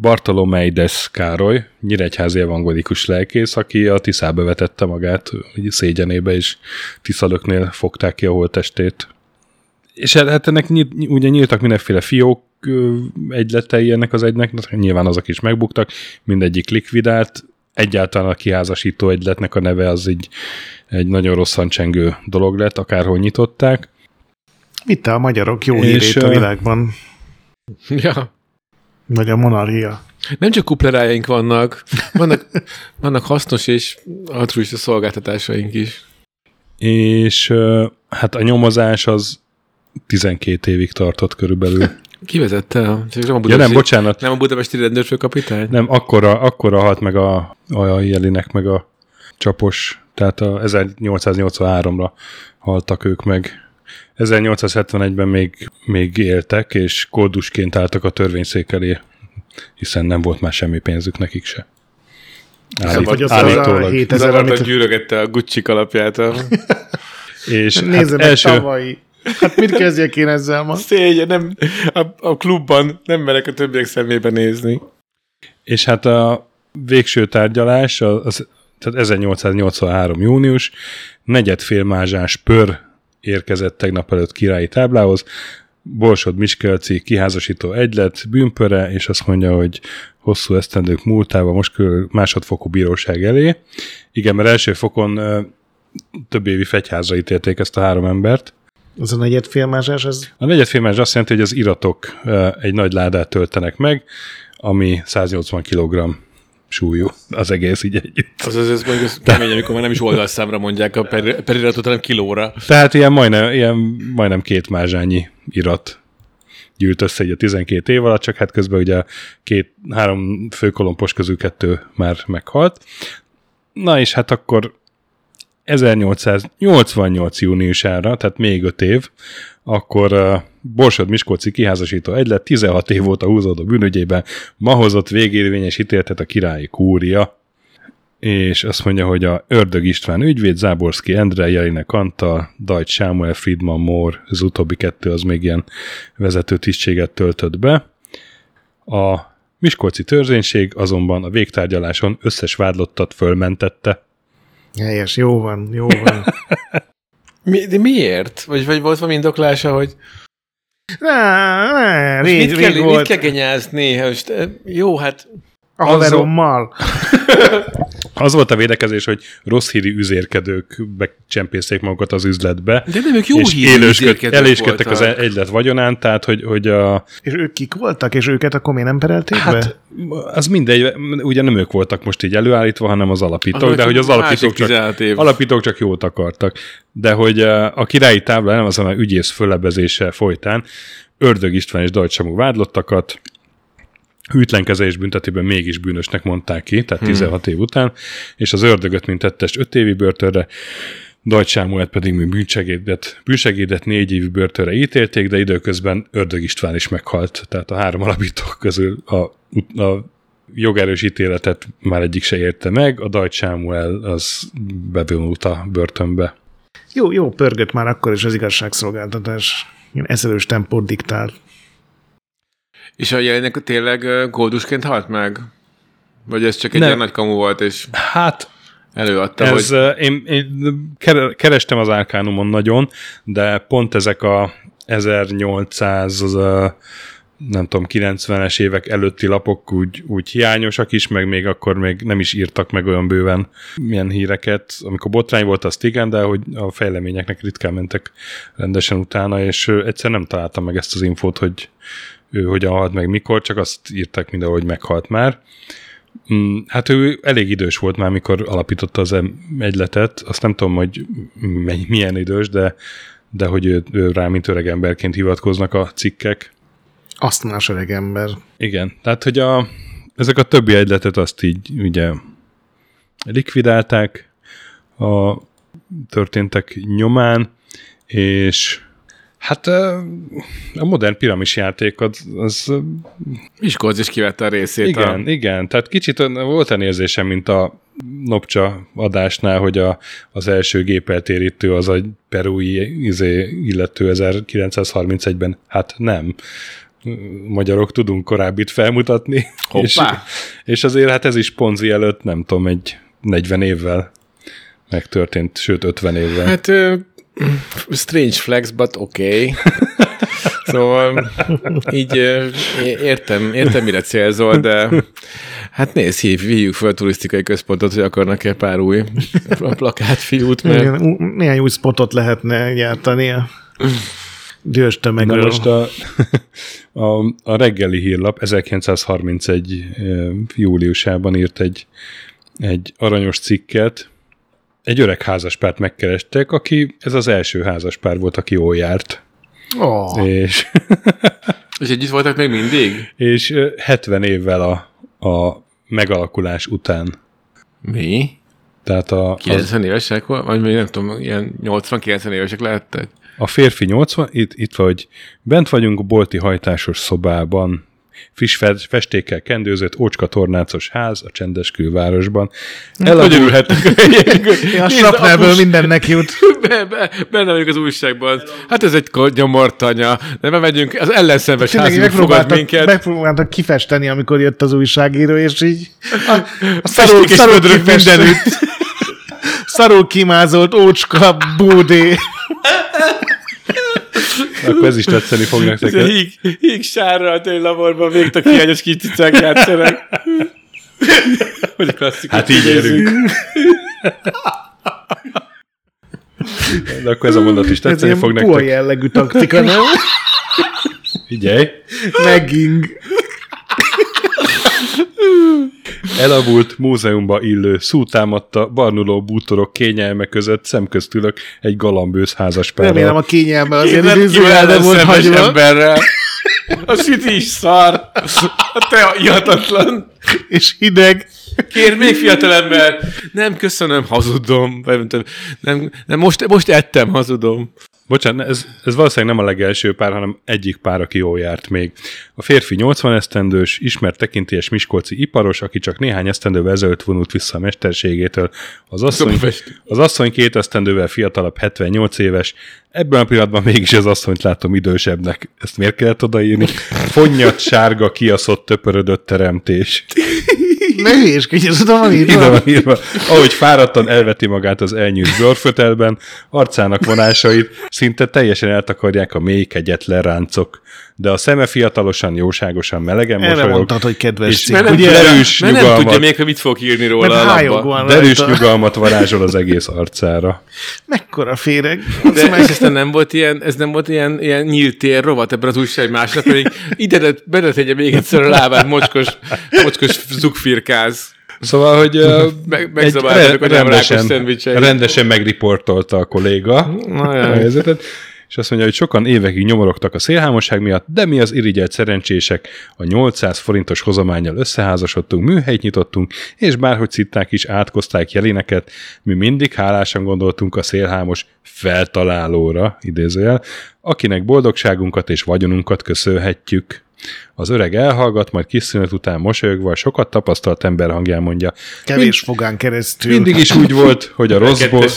Speaker 1: Bartolomeides Károly, nyíregyházi evangelikus lelkész, aki a Tiszába vetette magát szégyenébe, és Tiszalöknél fogták ki a holttestét. És hát hát ennek nyílt, ugye nyíltak mindenféle fiók egyletei ennek az egynek, nyilván azok is megbuktak, mindegyik likvidált, egyáltalán a kiházasító egyletnek a neve az így egy nagyon rosszan csengő dolog lett, akárhol nyitották.
Speaker 2: Vitte a magyarok jó
Speaker 1: És,
Speaker 2: hírét a világban,
Speaker 3: Ja.
Speaker 2: vagy a monarchia.
Speaker 3: Nem csak kuplerájaink vannak, vannak, vannak hasznos és altruista szolgáltatásaink is.
Speaker 1: És hát a nyomozás az 12 évig tartott körülbelül.
Speaker 3: Ki vezette? a- Csak nem a
Speaker 1: Ja
Speaker 3: Budapesti,
Speaker 1: nem, bocsánat,
Speaker 3: nem a budapesti rendőrfőkapitány?
Speaker 1: nem, akkora, akkora halt meg a, a jelinek, meg a csapos, tehát a 1883-ra haltak ők meg. 1871-ben még, még éltek, és koldusként álltak a törvényszék elé, hiszen nem volt már semmi pénzük nekik se. Állít,
Speaker 2: Vagy az, az a
Speaker 1: állítólag.
Speaker 2: 7000,
Speaker 3: Zavartan
Speaker 2: amit
Speaker 3: gyűrögette a Gucci kalapját.
Speaker 1: És hát
Speaker 2: nézze meg
Speaker 1: első,
Speaker 2: tavalyi. Hát mit kezdjek én ezzel ma?
Speaker 3: Szégyen, nem, a, a klubban nem merek a többiek szemébe nézni.
Speaker 1: és hát a végső tárgyalás, az, az tehát 1883. június, negyedfélmázsás pör érkezett tegnap előtt királyi táblához, Borsod Miskelci kiházasító egylet, bűnpöre, és azt mondja, hogy hosszú esztendők múltában most körül másodfokú bíróság elé. Igen, mert első fokon ö, több évi fegyházra ítélték ezt a három embert.
Speaker 2: Az a negyed filmázás, ez
Speaker 1: A negyedfélmázs azt jelenti, hogy az iratok egy nagy ládát töltenek meg, ami 180 kg súlyú az egész így együtt.
Speaker 3: Az az, az mondjuk az kemény, amikor már nem is oldalszámra mondják a per, periratot, hanem kilóra.
Speaker 1: Tehát ilyen majdnem, ilyen majdnem két mázsányi irat gyűlt össze egy a 12 év alatt, csak hát közben ugye két, három főkolompos közül kettő már meghalt. Na és hát akkor 1888 júniusára, tehát még öt év, akkor uh, Borsod Miskolci kiházasító egylet 16 év óta húzódó bűnügyében ma hozott végérvényes ítéltet a királyi kúria, és azt mondja, hogy a Ördög István ügyvéd, Záborszki Endre, Jelinek Antal, Dajcs Sámuel, Friedman Moore, az utóbbi kettő az még ilyen vezető tisztséget töltött be. A Miskolci törzénység azonban a végtárgyaláson összes vádlottat fölmentette.
Speaker 2: Helyes, jó van, jó van. [LAUGHS]
Speaker 3: Mi, de miért? Vagy, vagy volt valami indoklása, hogy
Speaker 2: Ne, ne,
Speaker 3: mit,
Speaker 2: rég,
Speaker 3: kell,
Speaker 2: rég
Speaker 3: mit kell genyázni? Most, eh, jó, hát
Speaker 2: a haverommal. [LAUGHS]
Speaker 1: Az volt a védekezés, hogy rossz hírű üzérkedők becsempészték magukat az üzletbe.
Speaker 3: De nem, ők jó
Speaker 1: és
Speaker 3: hírű
Speaker 1: élősköd,
Speaker 3: üzérkedők
Speaker 1: eléskedtek az
Speaker 3: voltak.
Speaker 1: egylet vagyonán, tehát hogy, hogy a,
Speaker 2: És ők kik voltak, és őket akkor miért nem perelték
Speaker 1: hát
Speaker 2: be?
Speaker 1: az mindegy, ugye nem ők voltak most így előállítva, hanem az alapítók,
Speaker 3: Az
Speaker 1: de hogy az alapítók csak,
Speaker 3: 16 év.
Speaker 1: alapítók csak jót akartak. De hogy eh, a királyi tábla nem az a ügyész föllebezése folytán Ördög István és Dajcs Samu vádlottakat, hűtlenkezés büntetében mégis bűnösnek mondták ki, tehát 16 év után, és az ördögöt, mint tettest 5 évi börtönre, Dajcs Sámuelt pedig még bűnsegédet, bűnsegédet négy évi börtönre ítélték, de időközben Ördög István is meghalt. Tehát a három alapítók közül a, a jogerős ítéletet már egyik se érte meg, a Dajcs Sámuel az bevonult a börtönbe.
Speaker 2: Jó, jó, pörgött már akkor is az igazságszolgáltatás. Ilyen eszelős tempót diktál.
Speaker 3: És a jelenek tényleg ö, goldusként halt meg? Vagy ez csak egy
Speaker 1: Nem.
Speaker 3: ilyen nagy kamu volt, és
Speaker 1: Hát
Speaker 3: előadta,
Speaker 1: Ez,
Speaker 3: hogy...
Speaker 1: én, én kere- kerestem az Arkánumon nagyon, de pont ezek a 1800 az a, nem tudom, 90-es évek előtti lapok úgy, úgy hiányosak is, meg még akkor még nem is írtak meg olyan bőven milyen híreket. Amikor botrány volt, azt igen, de hogy a fejleményeknek ritkán mentek rendesen utána, és egyszer nem találtam meg ezt az infót, hogy ő hogyan halt meg mikor, csak azt írták mindenhol, hogy meghalt már. Mm, Hát ő elég idős volt már, mikor alapította az egyletet. Azt nem tudom, hogy milyen idős, de, de hogy ő, ő rá, mint öreg emberként hivatkoznak a cikkek.
Speaker 2: Azt más öreg ember.
Speaker 1: Igen, tehát hogy a, ezek a többi egyletet azt így ugye likvidálták a történtek nyomán, és hát a modern piramis játék az, az
Speaker 3: Miskolc is kivette a részét.
Speaker 1: igen,
Speaker 3: A...
Speaker 1: igen. Tehát kicsit volt olyan érzésem, mint a Nopcsa adásnál, hogy a, az első gépeltérítő az a perui izé, illető 1931-ben. Hát nem. Magyarok tudunk korábbit felmutatni.
Speaker 3: Hoppá!
Speaker 1: És, és azért hát ez is Ponzi előtt, nem tudom, egy 40 évvel megtörtént, sőt 50 évvel.
Speaker 3: Hát strange flex, but okay. [LAUGHS] Szóval így értem, értem, mire célzol, de hát nézd, hív, hívjuk fel a turisztikai központot, hogy akarnak-e pár új plakátfiút, mert
Speaker 2: Igen, néhány új spotot lehetne gyártani a dühös
Speaker 1: Na
Speaker 2: tömegről.
Speaker 1: most a, a, a reggeli hírlap 1931. eh, júliusában írt egy, egy aranyos cikket, egy öreg házaspárt megkerestek, aki, ez az első házaspár volt, aki jól járt.
Speaker 2: Oh,
Speaker 1: És, [LAUGHS]
Speaker 3: és együtt voltak még mindig?
Speaker 1: és eh, 70 évvel a, a megalakulás után.
Speaker 3: Mi?
Speaker 1: Tehát a, az,
Speaker 3: 90 évesek volt? Vagy még nem tudom, ilyen 80-90 évesek lehettek?
Speaker 1: a férfi 80, itt, itt vagy, bent vagyunk a bolti hajtásos szobában, friss fe- festékkel kendőzött, ócska tornácos ház a csendes külvárosban. Elavult,
Speaker 3: örülhetnek [LAUGHS] a apus-
Speaker 2: mindennek jut. [LAUGHS]
Speaker 3: Be, be, benne vagyunk az újságban. Hát ez egy ko- nyomortanya. Nem megyünk, az ellenszenves házunk fogad minket.
Speaker 2: megpróbáltak kifesteni, amikor jött az újságíró, és így a, a szarul, szarul
Speaker 3: mindenütt. [LAUGHS]
Speaker 2: szarul kimázolt ócska bódé.
Speaker 1: Akkor ez is tetszeni fog nektek.
Speaker 3: Ez a híg, híg sárral tény laborban végtag hiányos kis cicák játszanak. Hogy klasszikus.
Speaker 1: Hát így érünk. De akkor ez a mondat is
Speaker 2: Ez
Speaker 1: tetszeni
Speaker 2: ilyen
Speaker 1: fog
Speaker 2: puha
Speaker 1: nektek.
Speaker 2: jellegű taktika, nem?
Speaker 1: Figyelj!
Speaker 2: Megging.
Speaker 1: Elavult múzeumba illő szú támadta barnuló bútorok kényelme között szemköztülök egy galambősz
Speaker 2: Remélem
Speaker 1: házaspárral.
Speaker 2: a kényelme azért
Speaker 3: kivel
Speaker 2: idézőjelben volt hagyva.
Speaker 3: emberrel. A süti is szar. A te ihatatlan.
Speaker 2: És hideg.
Speaker 3: Kér még fiatalember. Nem, köszönöm, hazudom. Nem, nem, nem most, most ettem, hazudom.
Speaker 1: Bocsánat, ez, ez valószínűleg nem a legelső pár, hanem egyik pár, aki jól járt még. A férfi 80 esztendős, ismert tekintélyes miskolci iparos, aki csak néhány esztendővel ezelőtt vonult vissza a mesterségétől. Az asszony, az asszony két esztendővel fiatalabb, 78 éves. Ebben a pillanatban mégis az asszonyt látom idősebbnek. Ezt miért kellett odaírni? Fonnyat, sárga, kiaszott, töpörödött teremtés. [LAUGHS]
Speaker 2: Ne hülyéskedj, oda van
Speaker 1: Ide
Speaker 2: írva.
Speaker 1: van írva. Ahogy fáradtan elveti magát az elnyűjt bőrfötelben, arcának vonásait szinte teljesen eltakarják a mély, kegyetlen ráncok. De a szeme fiatalosan, jóságosan, melegen
Speaker 2: Erre
Speaker 1: mosolyog.
Speaker 2: mondtad, hogy kedves
Speaker 1: és
Speaker 2: cikk.
Speaker 3: Nem,
Speaker 1: Ugye erős
Speaker 3: mert nem
Speaker 1: nyugalmat.
Speaker 3: tudja még, hogy mit fog írni róla a
Speaker 1: Derűs nyugalmat varázsol az egész arcára.
Speaker 2: Mekkora féreg.
Speaker 3: De és aztán nem volt ilyen, ez nem volt ilyen, ilyen nyílt tér rovat ebben az újság másnap, pedig ide beletegye még egyszer a lábát, mocskos, mocskos zugfirkáz.
Speaker 1: Szóval, hogy ö,
Speaker 3: Meg- a nem rákos
Speaker 1: rendesen, rendesen megriportolta a kolléga a
Speaker 3: Ajaj.
Speaker 1: helyzetet, és azt mondja, hogy sokan évekig nyomorogtak a szélhámosság miatt, de mi az irigyelt szerencsések a 800 forintos hozamányjal összeházasodtunk, műhelyt nyitottunk, és bárhogy citták is átkozták jelineket, mi mindig hálásan gondoltunk a szélhámos feltalálóra, idézőjel, akinek boldogságunkat és vagyonunkat köszönhetjük. Az öreg elhallgat, majd kis szünet után mosolyogva, sokat tapasztalt ember hangján mondja,
Speaker 2: Kevés fogán keresztül.
Speaker 1: mindig is úgy volt, hogy a rosszból,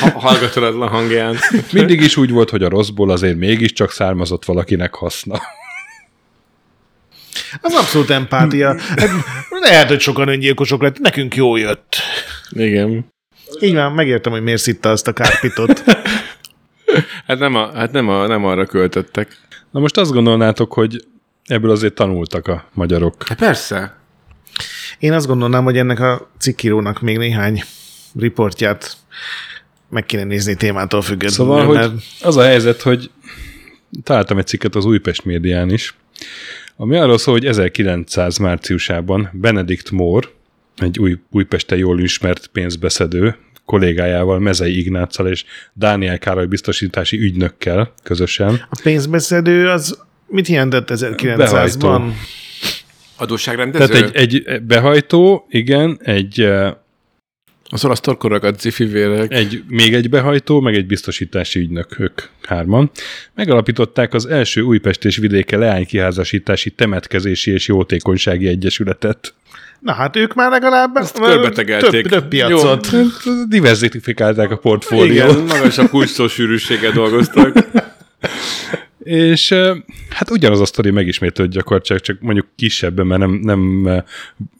Speaker 3: ha- hallgatoratlan hangján. [LAUGHS]
Speaker 1: mindig is úgy volt, hogy a rosszból azért mégiscsak származott valakinek haszna. [LAUGHS]
Speaker 2: Az abszolút empátia. Hát, lehet, hogy sokan öngyilkosok lett, nekünk jó jött.
Speaker 3: Igen.
Speaker 2: Így van, megértem, hogy miért szitta azt a kárpitot. [LAUGHS]
Speaker 3: Hát nem, a, hát nem, a, nem arra költöttek.
Speaker 1: Na most azt gondolnátok, hogy ebből azért tanultak a magyarok.
Speaker 3: Hát persze.
Speaker 2: Én azt gondolnám, hogy ennek a cikkírónak még néhány riportját meg kéne nézni témától függetlenül.
Speaker 1: Szóval,
Speaker 2: mert
Speaker 1: hogy az a helyzet, hogy találtam egy cikket az Újpest médián is, ami arról szól, hogy 1900 márciusában Benedikt Mór, egy új, Újpesten jól ismert pénzbeszedő, kollégájával, Mezei Ignáccal és Dániel Károly biztosítási ügynökkel közösen
Speaker 2: a pénzbeszedő az mit jelentett 1900-ban?
Speaker 1: Behajtó.
Speaker 3: Adósságrendező?
Speaker 1: Tehát egy, egy behajtó, igen, egy,
Speaker 3: Az olasz torkorakat cifivérek.
Speaker 1: egy, még egy behajtó, meg egy biztosítási ügynök, ők hárman. Megalapították az első Újpest és vidéke leánykiházasítási temetkezési és jótékonysági egyesületet.
Speaker 2: Na hát ők már legalább
Speaker 3: Ezt körbetegelték.
Speaker 2: több, több piacot.
Speaker 3: Jó.
Speaker 1: Diversifikálták a portfóliót.
Speaker 3: Igen, magasabb kulcsszó sűrűséggel dolgoztak. [LAUGHS]
Speaker 1: És hát ugyanaz a sztori megismétlődött gyakorlatilag, csak mondjuk kisebben, mert nem, nem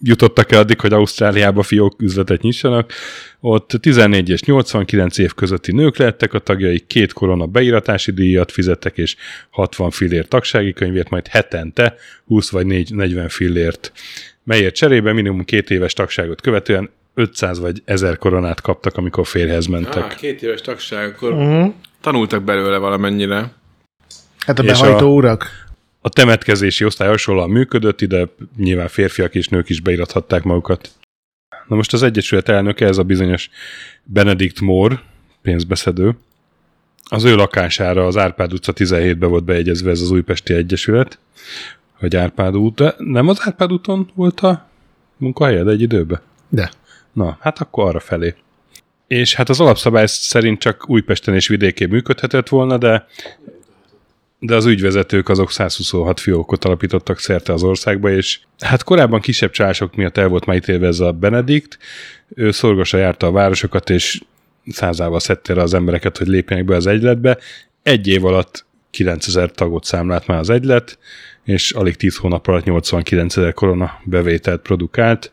Speaker 1: jutottak el addig, hogy Ausztráliába fiók üzletet nyissanak. Ott 14 és 89 év közötti nők lettek a tagjai, két korona beiratási díjat fizettek, és 60 fillért tagsági könyvért, majd hetente 20 vagy 4, 40 fillért, melyért cserébe minimum két éves tagságot követően 500 vagy 1000 koronát kaptak, amikor férjhez mentek.
Speaker 3: Ah, két éves tagság, akkor
Speaker 2: Uh-huh.
Speaker 3: tanultak belőle valamennyire.
Speaker 2: Hát a behajtó
Speaker 1: a-
Speaker 2: urak.
Speaker 1: A temetkezési osztály hasonlóan működött, ide nyilván férfiak és nők is beirathatták magukat. Na most az Egyesület elnöke, ez a bizonyos Benedikt Mór, pénzbeszedő. Az ő lakására az Árpád utca 17-ben volt beegyezve ez az Újpesti Egyesület, hogy Árpád út, de nem az Árpád úton volt a munkahelyed egy időben?
Speaker 2: De.
Speaker 1: Na, hát akkor arra felé. És hát az alapszabály szerint csak Újpesten és vidékén működhetett volna, de de az ügyvezetők azok 126 fiókot alapítottak szerte az országba, és hát korábban kisebb csalások miatt el volt már ítélve ez a Benedikt, ő szorgosan járta a városokat, és százával szedte rá az embereket, hogy lépjenek be az egyletbe. Egy év alatt 9000 tagot számlált már az egylet, és alig 10 hónap alatt 89 ezer korona bevételt produkált,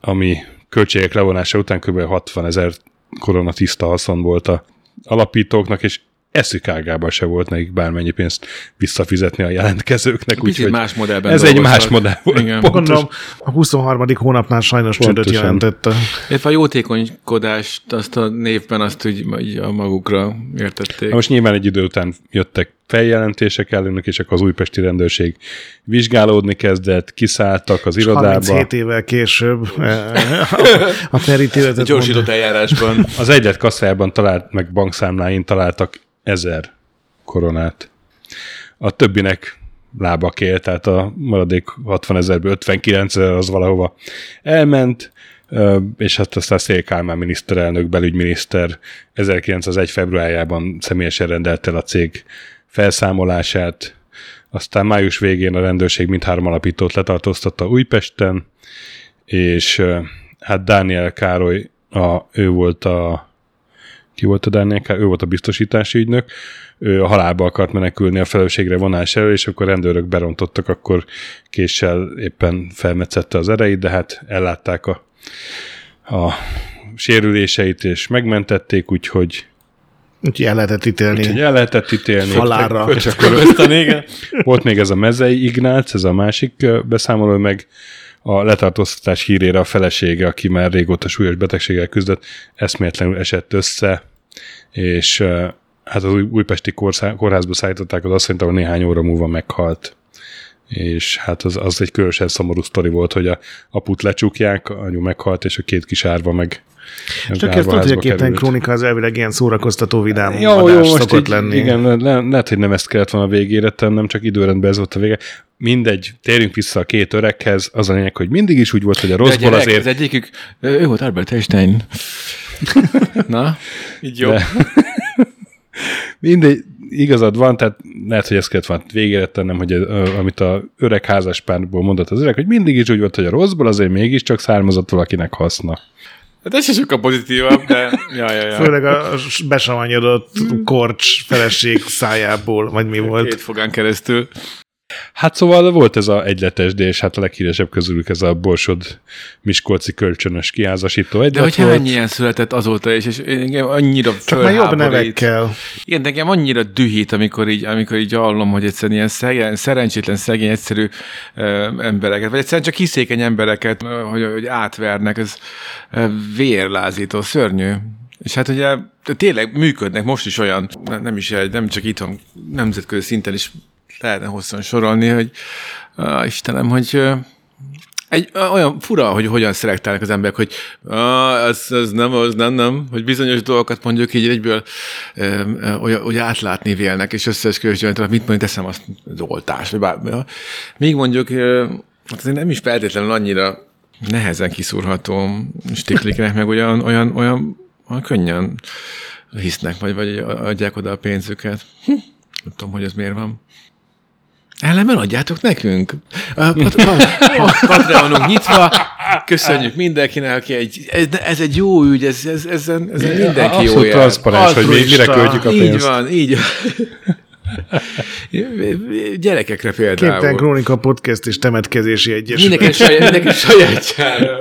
Speaker 1: ami költségek levonása után kb. 60 ezer korona tiszta haszon volt a alapítóknak, és eszük ágában se volt nekik bármennyi pénzt visszafizetni a jelentkezőknek. Úgyhogy
Speaker 3: más modellben
Speaker 1: Ez egy
Speaker 3: dolgoztak.
Speaker 1: más modell volt.
Speaker 3: Igen.
Speaker 1: Pontos.
Speaker 2: Gondolom, a 23. hónapnál sajnos csődöt
Speaker 1: Pontosan.
Speaker 2: jelentett. a-
Speaker 3: Illetve a jótékonykodást azt a névben azt úgy, úgy a magukra értették.
Speaker 1: Na most nyilván egy idő után jöttek feljelentések ellenük, és akkor az újpesti rendőrség vizsgálódni kezdett, kiszálltak az irodába.
Speaker 2: 37 évvel később eh, a, [LAUGHS] a perítéletet
Speaker 3: Gyorsított eljárásban.
Speaker 1: Az egyet kasszájában talált, meg bankszámláin találtak ezer koronát. A többinek lába kél, tehát a maradék 60 ezerből 59 ezer az valahova elment, és hát aztán Szél Kálmán miniszterelnök, belügyminiszter 1901. februárjában személyesen rendelt el a cég felszámolását, aztán május végén a rendőrség mindhárom alapítót letartóztatta Újpesten, és hát Dániel Károly, a, ő volt a ki volt a Károly? Ő volt a biztosítási ügynök, ő a halálba akart menekülni a felelősségre vonás elől, és akkor rendőrök berontottak, akkor késsel éppen felmetszette az ereit, de hát ellátták a, a sérüléseit, és megmentették, úgyhogy
Speaker 2: Úgyhogy el lehetett ítélni.
Speaker 1: Úgyhogy el lehetett ítélni.
Speaker 2: Halálra.
Speaker 1: Akkor volt még ez a Mezei Ignác, ez a másik beszámoló, meg a letartóztatás hírére a felesége, aki már régóta súlyos betegséggel küzdött, eszméletlenül esett össze, és ö, hát az új- újpesti kórszá- kórházba szállították az asszonyt, ahol néhány óra múlva meghalt. És hát az, az egy különösen szomorú sztori volt, hogy a aput lecsukják, anyu meghalt, és a két kis árva meg
Speaker 2: Csak ezt tudod, hogy a képtelen krónika az elvileg ilyen szórakoztató vidám
Speaker 1: jó, jó,
Speaker 2: adás
Speaker 1: most
Speaker 2: szokott
Speaker 1: így,
Speaker 2: lenni.
Speaker 1: Igen, le, le, lehet, hogy nem ezt kellett volna a végére tennem, csak időrendben ez volt a vége. Mindegy, térjünk vissza a két öreghez. Az a lényeg, hogy mindig is úgy volt, hogy a rosszból
Speaker 3: gyerek,
Speaker 1: azért...
Speaker 3: Az egyikük, ő volt Albert Einstein. [LAUGHS] Na, így jó.
Speaker 1: De- [LAUGHS] Mindegy, igazad van, tehát lehet, hogy ezt kellett volna végére tennem, hogy amit a öreg házaspárból mondott az öreg, hogy mindig is úgy volt, hogy a rosszból azért mégiscsak származott valakinek haszna.
Speaker 3: Hát ez is sokkal pozitívabb, de ja, ja, ja.
Speaker 2: Főleg a besavanyodott korcs feleség szájából, vagy mi volt.
Speaker 3: Két fogán keresztül.
Speaker 1: Hát szóval volt ez a egyletes, de és hát a leghíresebb közülük ez a Borsod Miskolci kölcsönös kiházasító
Speaker 3: De
Speaker 1: egylet
Speaker 3: hogy
Speaker 1: volt.
Speaker 3: hány ilyen született azóta is, és engem annyira
Speaker 2: Csak már jobb nevekkel.
Speaker 3: Igen, de engem annyira dühít, amikor így, amikor így hallom, hogy egyszerűen ilyen szegény, szerencsétlen, szegény, egyszerű ö, embereket, vagy egyszerűen csak hiszékeny embereket, ö, hogy, hogy átvernek, ez ö, vérlázító, szörnyű. És hát ugye tényleg működnek most is olyan, nem is egy, nem csak itthon, nemzetközi szinten is lehetne hosszan sorolni, hogy á, Istenem, hogy ö, egy olyan fura, hogy hogyan szelektálnak az emberek, hogy ah, ez, ez nem, az nem, nem, hogy bizonyos dolgokat mondjuk így egyből ö, olyan, hogy átlátni vélnek, és összeesküvés gyanítanak, mit mondjuk teszem azt az oltás, vagy bármi. Míg mondjuk, ö, hát nem is feltétlenül annyira nehezen kiszúrható stikliknek, meg olyan, olyan, olyan, olyan könnyen hisznek, vagy, vagy adják oda a pénzüket. Hm, nem tudom, hogy ez miért van. Ellenben adjátok nekünk. Patreonunk nyitva, köszönjük mindenkinek, aki egy, ez, ez egy jó ügy, ez, ez, ezen, ezen mindenki jó
Speaker 1: Abszolút
Speaker 3: jár.
Speaker 1: transzparens, hogy mi, mire költjük a
Speaker 3: Így
Speaker 1: pénzt.
Speaker 3: van, így van. Gyerekekre
Speaker 2: Képtelen
Speaker 3: például.
Speaker 2: Krónika Podcast és Temetkezési Egyesület.
Speaker 3: Mindenki saját, mindenki sajátjára.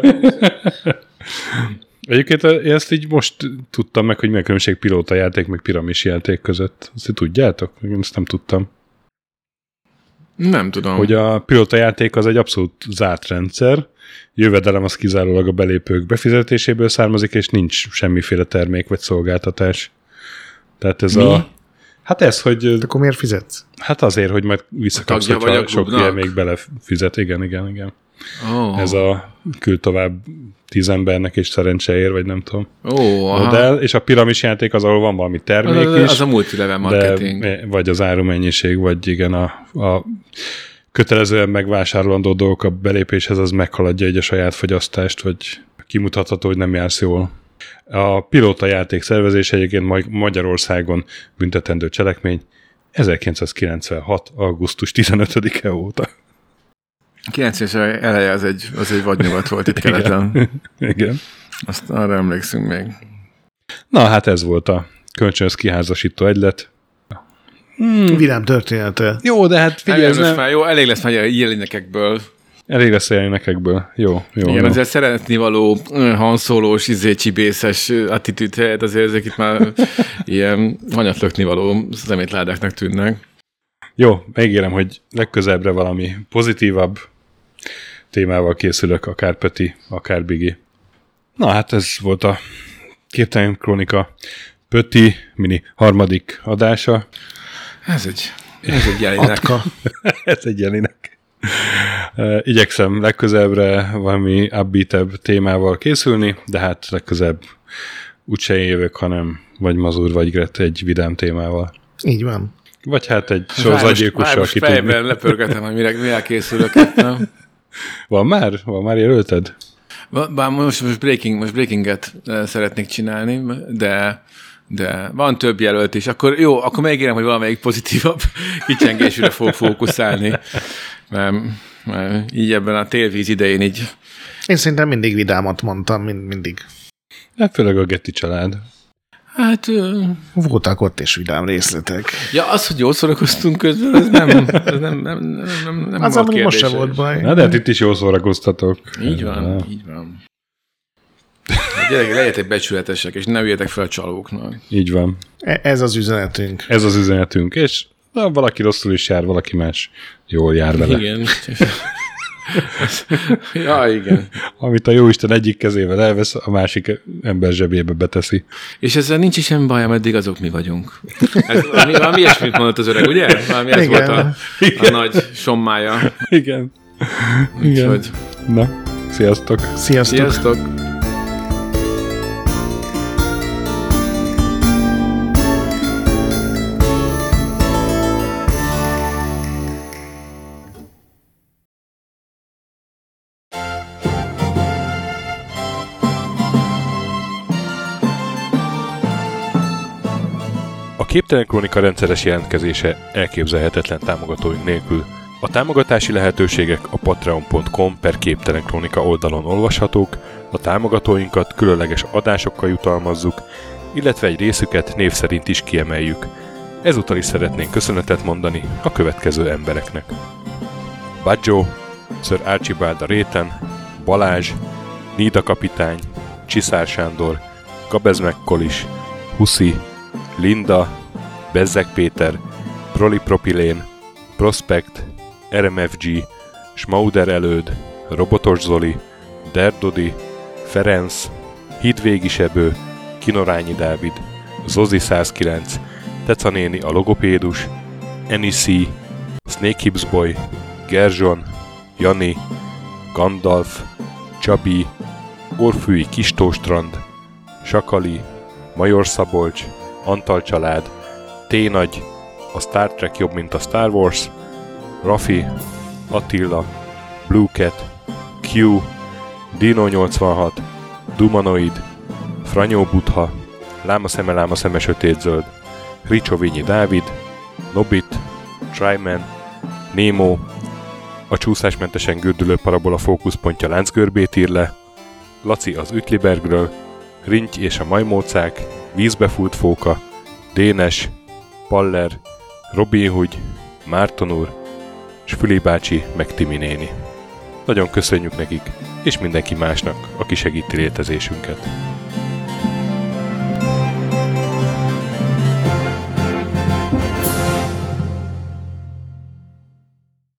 Speaker 1: Egyébként én ezt így most tudtam meg, hogy mi a különbség pilóta játék meg piramis játék között. Ezt tudjátok? Én ezt nem tudtam.
Speaker 3: Nem tudom.
Speaker 1: Hogy a pilóta játék az egy abszolút zárt rendszer, jövedelem az kizárólag a belépők befizetéséből származik, és nincs semmiféle termék vagy szolgáltatás. Tehát ez
Speaker 3: Mi?
Speaker 1: a... Hát ez, hogy
Speaker 2: Hát Akkor miért fizetsz?
Speaker 1: hát azért, hogy majd visszakapsz,
Speaker 3: vagy
Speaker 1: hogyha
Speaker 3: a
Speaker 1: sok ilyen még belefizet. Igen, igen, igen.
Speaker 3: Oh.
Speaker 1: Ez a küld tovább tíz embernek és szerencseér, vagy nem tudom.
Speaker 3: Ó, aha.
Speaker 1: modell, és a piramis játék az, ahol van valami termék
Speaker 3: az,
Speaker 1: is,
Speaker 3: az, a multilevel marketing.
Speaker 1: de, vagy az árumennyiség, vagy igen, a, a kötelezően megvásárolandó dolgok a belépéshez, az meghaladja egy a saját fogyasztást, vagy kimutatható, hogy nem jársz jól. A pilóta játék szervezése egyébként Ma- Magyarországon büntetendő cselekmény 1996. augusztus 15-e óta.
Speaker 3: 90-es eleje az egy, az egy vadnyugat volt itt keleten.
Speaker 1: Igen.
Speaker 3: Azt arra emlékszünk még.
Speaker 1: Na hát ez volt a kölcsönös kiházasító egylet.
Speaker 2: Vidám története.
Speaker 1: Jó, de hát figyelj, ez nem,
Speaker 3: már jó, elég lesz már jelenekekből.
Speaker 1: elég lesz a jelenekekből. Jó, jó.
Speaker 3: Igen,
Speaker 1: jó.
Speaker 3: azért szeretni való hanszólós, izé, csibészes attitűd helyett azért ezek itt már ilyen hanyatlökni való szemétládáknak tűnnek.
Speaker 1: Jó, megígérem, hogy legközelebbre valami pozitívabb témával készülök, akár Peti, akár Bigi. Na hát ez volt a Képtelen Krónika Pöti mini harmadik adása.
Speaker 3: Ez egy, ez egy jelenek.
Speaker 2: Atka. [LAUGHS]
Speaker 1: ez egy jelinek. Igyekszem legközelebbre valami upbeatebb témával készülni, de hát legközelebb úgyse jövök, hanem vagy Mazur, vagy Gret egy vidám témával.
Speaker 2: Így van.
Speaker 1: Vagy hát egy sorozatgyilkossal
Speaker 3: most
Speaker 1: ki tudni.
Speaker 3: fejben lepörgetem, hogy mire, mire készülök. itt, nem? [LAUGHS]
Speaker 1: Van már? Van már jelölted?
Speaker 3: Bár most, most, breaking, most breakinget eh, szeretnék csinálni, de de van több jelölt is. Akkor jó, akkor megígérem, hogy valamelyik pozitívabb [LAUGHS] kicsengésűre fog fókuszálni. Mert, mert így ebben a télvíz idején így
Speaker 2: Én szerintem mindig vidámat mondtam, mind, mindig.
Speaker 1: Hát főleg a Getty család.
Speaker 3: Hát,
Speaker 2: Voltak ott is vidám részletek.
Speaker 3: ja, az, hogy jól szórakoztunk közben, ez nem, [LAUGHS] ez nem, nem, nem, nem, nem
Speaker 2: Az,
Speaker 3: volt
Speaker 2: amúgy most sem
Speaker 3: kérdéses.
Speaker 2: volt baj.
Speaker 1: Na de hát itt is jól szórakoztatok.
Speaker 3: Így van,
Speaker 1: Na.
Speaker 3: így van. Gyerekek, legyetek becsületesek, és ne üljetek fel a csalóknak.
Speaker 1: Így van.
Speaker 2: E- Ez az üzenetünk.
Speaker 1: Ez az üzenetünk, és na, valaki rosszul is jár, valaki más jól jár vele.
Speaker 3: Igen. [LAUGHS] [LAUGHS] ja, igen.
Speaker 1: Amit a jóisten egyik kezével elvesz, a másik ember zsebébe beteszi.
Speaker 3: És ezzel nincs is semmi baj, ameddig azok mi vagyunk. Ez, [LAUGHS] valami, valami ilyesmit mondott az öreg, ugye? Valami ez
Speaker 2: Igen.
Speaker 3: volt a, a nagy sommája.
Speaker 1: Igen. Igen.
Speaker 3: Úgyhogy,
Speaker 1: Na, sziasztok!
Speaker 2: Sziasztok!
Speaker 3: sziasztok!
Speaker 1: Képtelen Krónika rendszeres jelentkezése elképzelhetetlen támogatóink nélkül. A támogatási lehetőségek a patreon.com per Képtelen Krónika oldalon olvashatók, a támogatóinkat különleges adásokkal jutalmazzuk, illetve egy részüket név szerint is kiemeljük. Ezúttal is szeretnénk köszönetet mondani a következő embereknek. Baggio, Sir Archibald a Réten, Balázs, Nída kapitány, Csiszár Sándor, Gabez Mekkolis, Huszi, Linda, Bezzek Péter, Prolipropilén, Prospect, RMFG, Schmauder Előd, Robotos Zoli, Derdodi, Ferenc, Hidvégi Sebő, Kinorányi Dávid, Zozi 109, Teca a logopédus, Enisi, Snake Hips Boy, Gerzson, Jani, Gandalf, Csabi, Orfűi Kistóstrand, Sakali, Major Szabolcs, Antal család, T-nagy, a Star Trek jobb, mint a Star Wars, Rafi, Attila, Blue Cat, Q, Dino 86, Dumanoid, Franyó Butha, Láma szeme, láma szeme sötétzöld, Ricsovinyi Dávid, Nobit, Tryman, Nemo, a csúszásmentesen gördülő parabola fókuszpontja láncgörbét ír le, Laci az Ütlibergről, Rinty és a majmócák, Vízbefúlt fóka, Dénes, Paller, Robin Hood, Márton úr, és Füli bácsi meg Timi néni. Nagyon köszönjük nekik, és mindenki másnak, aki segíti létezésünket.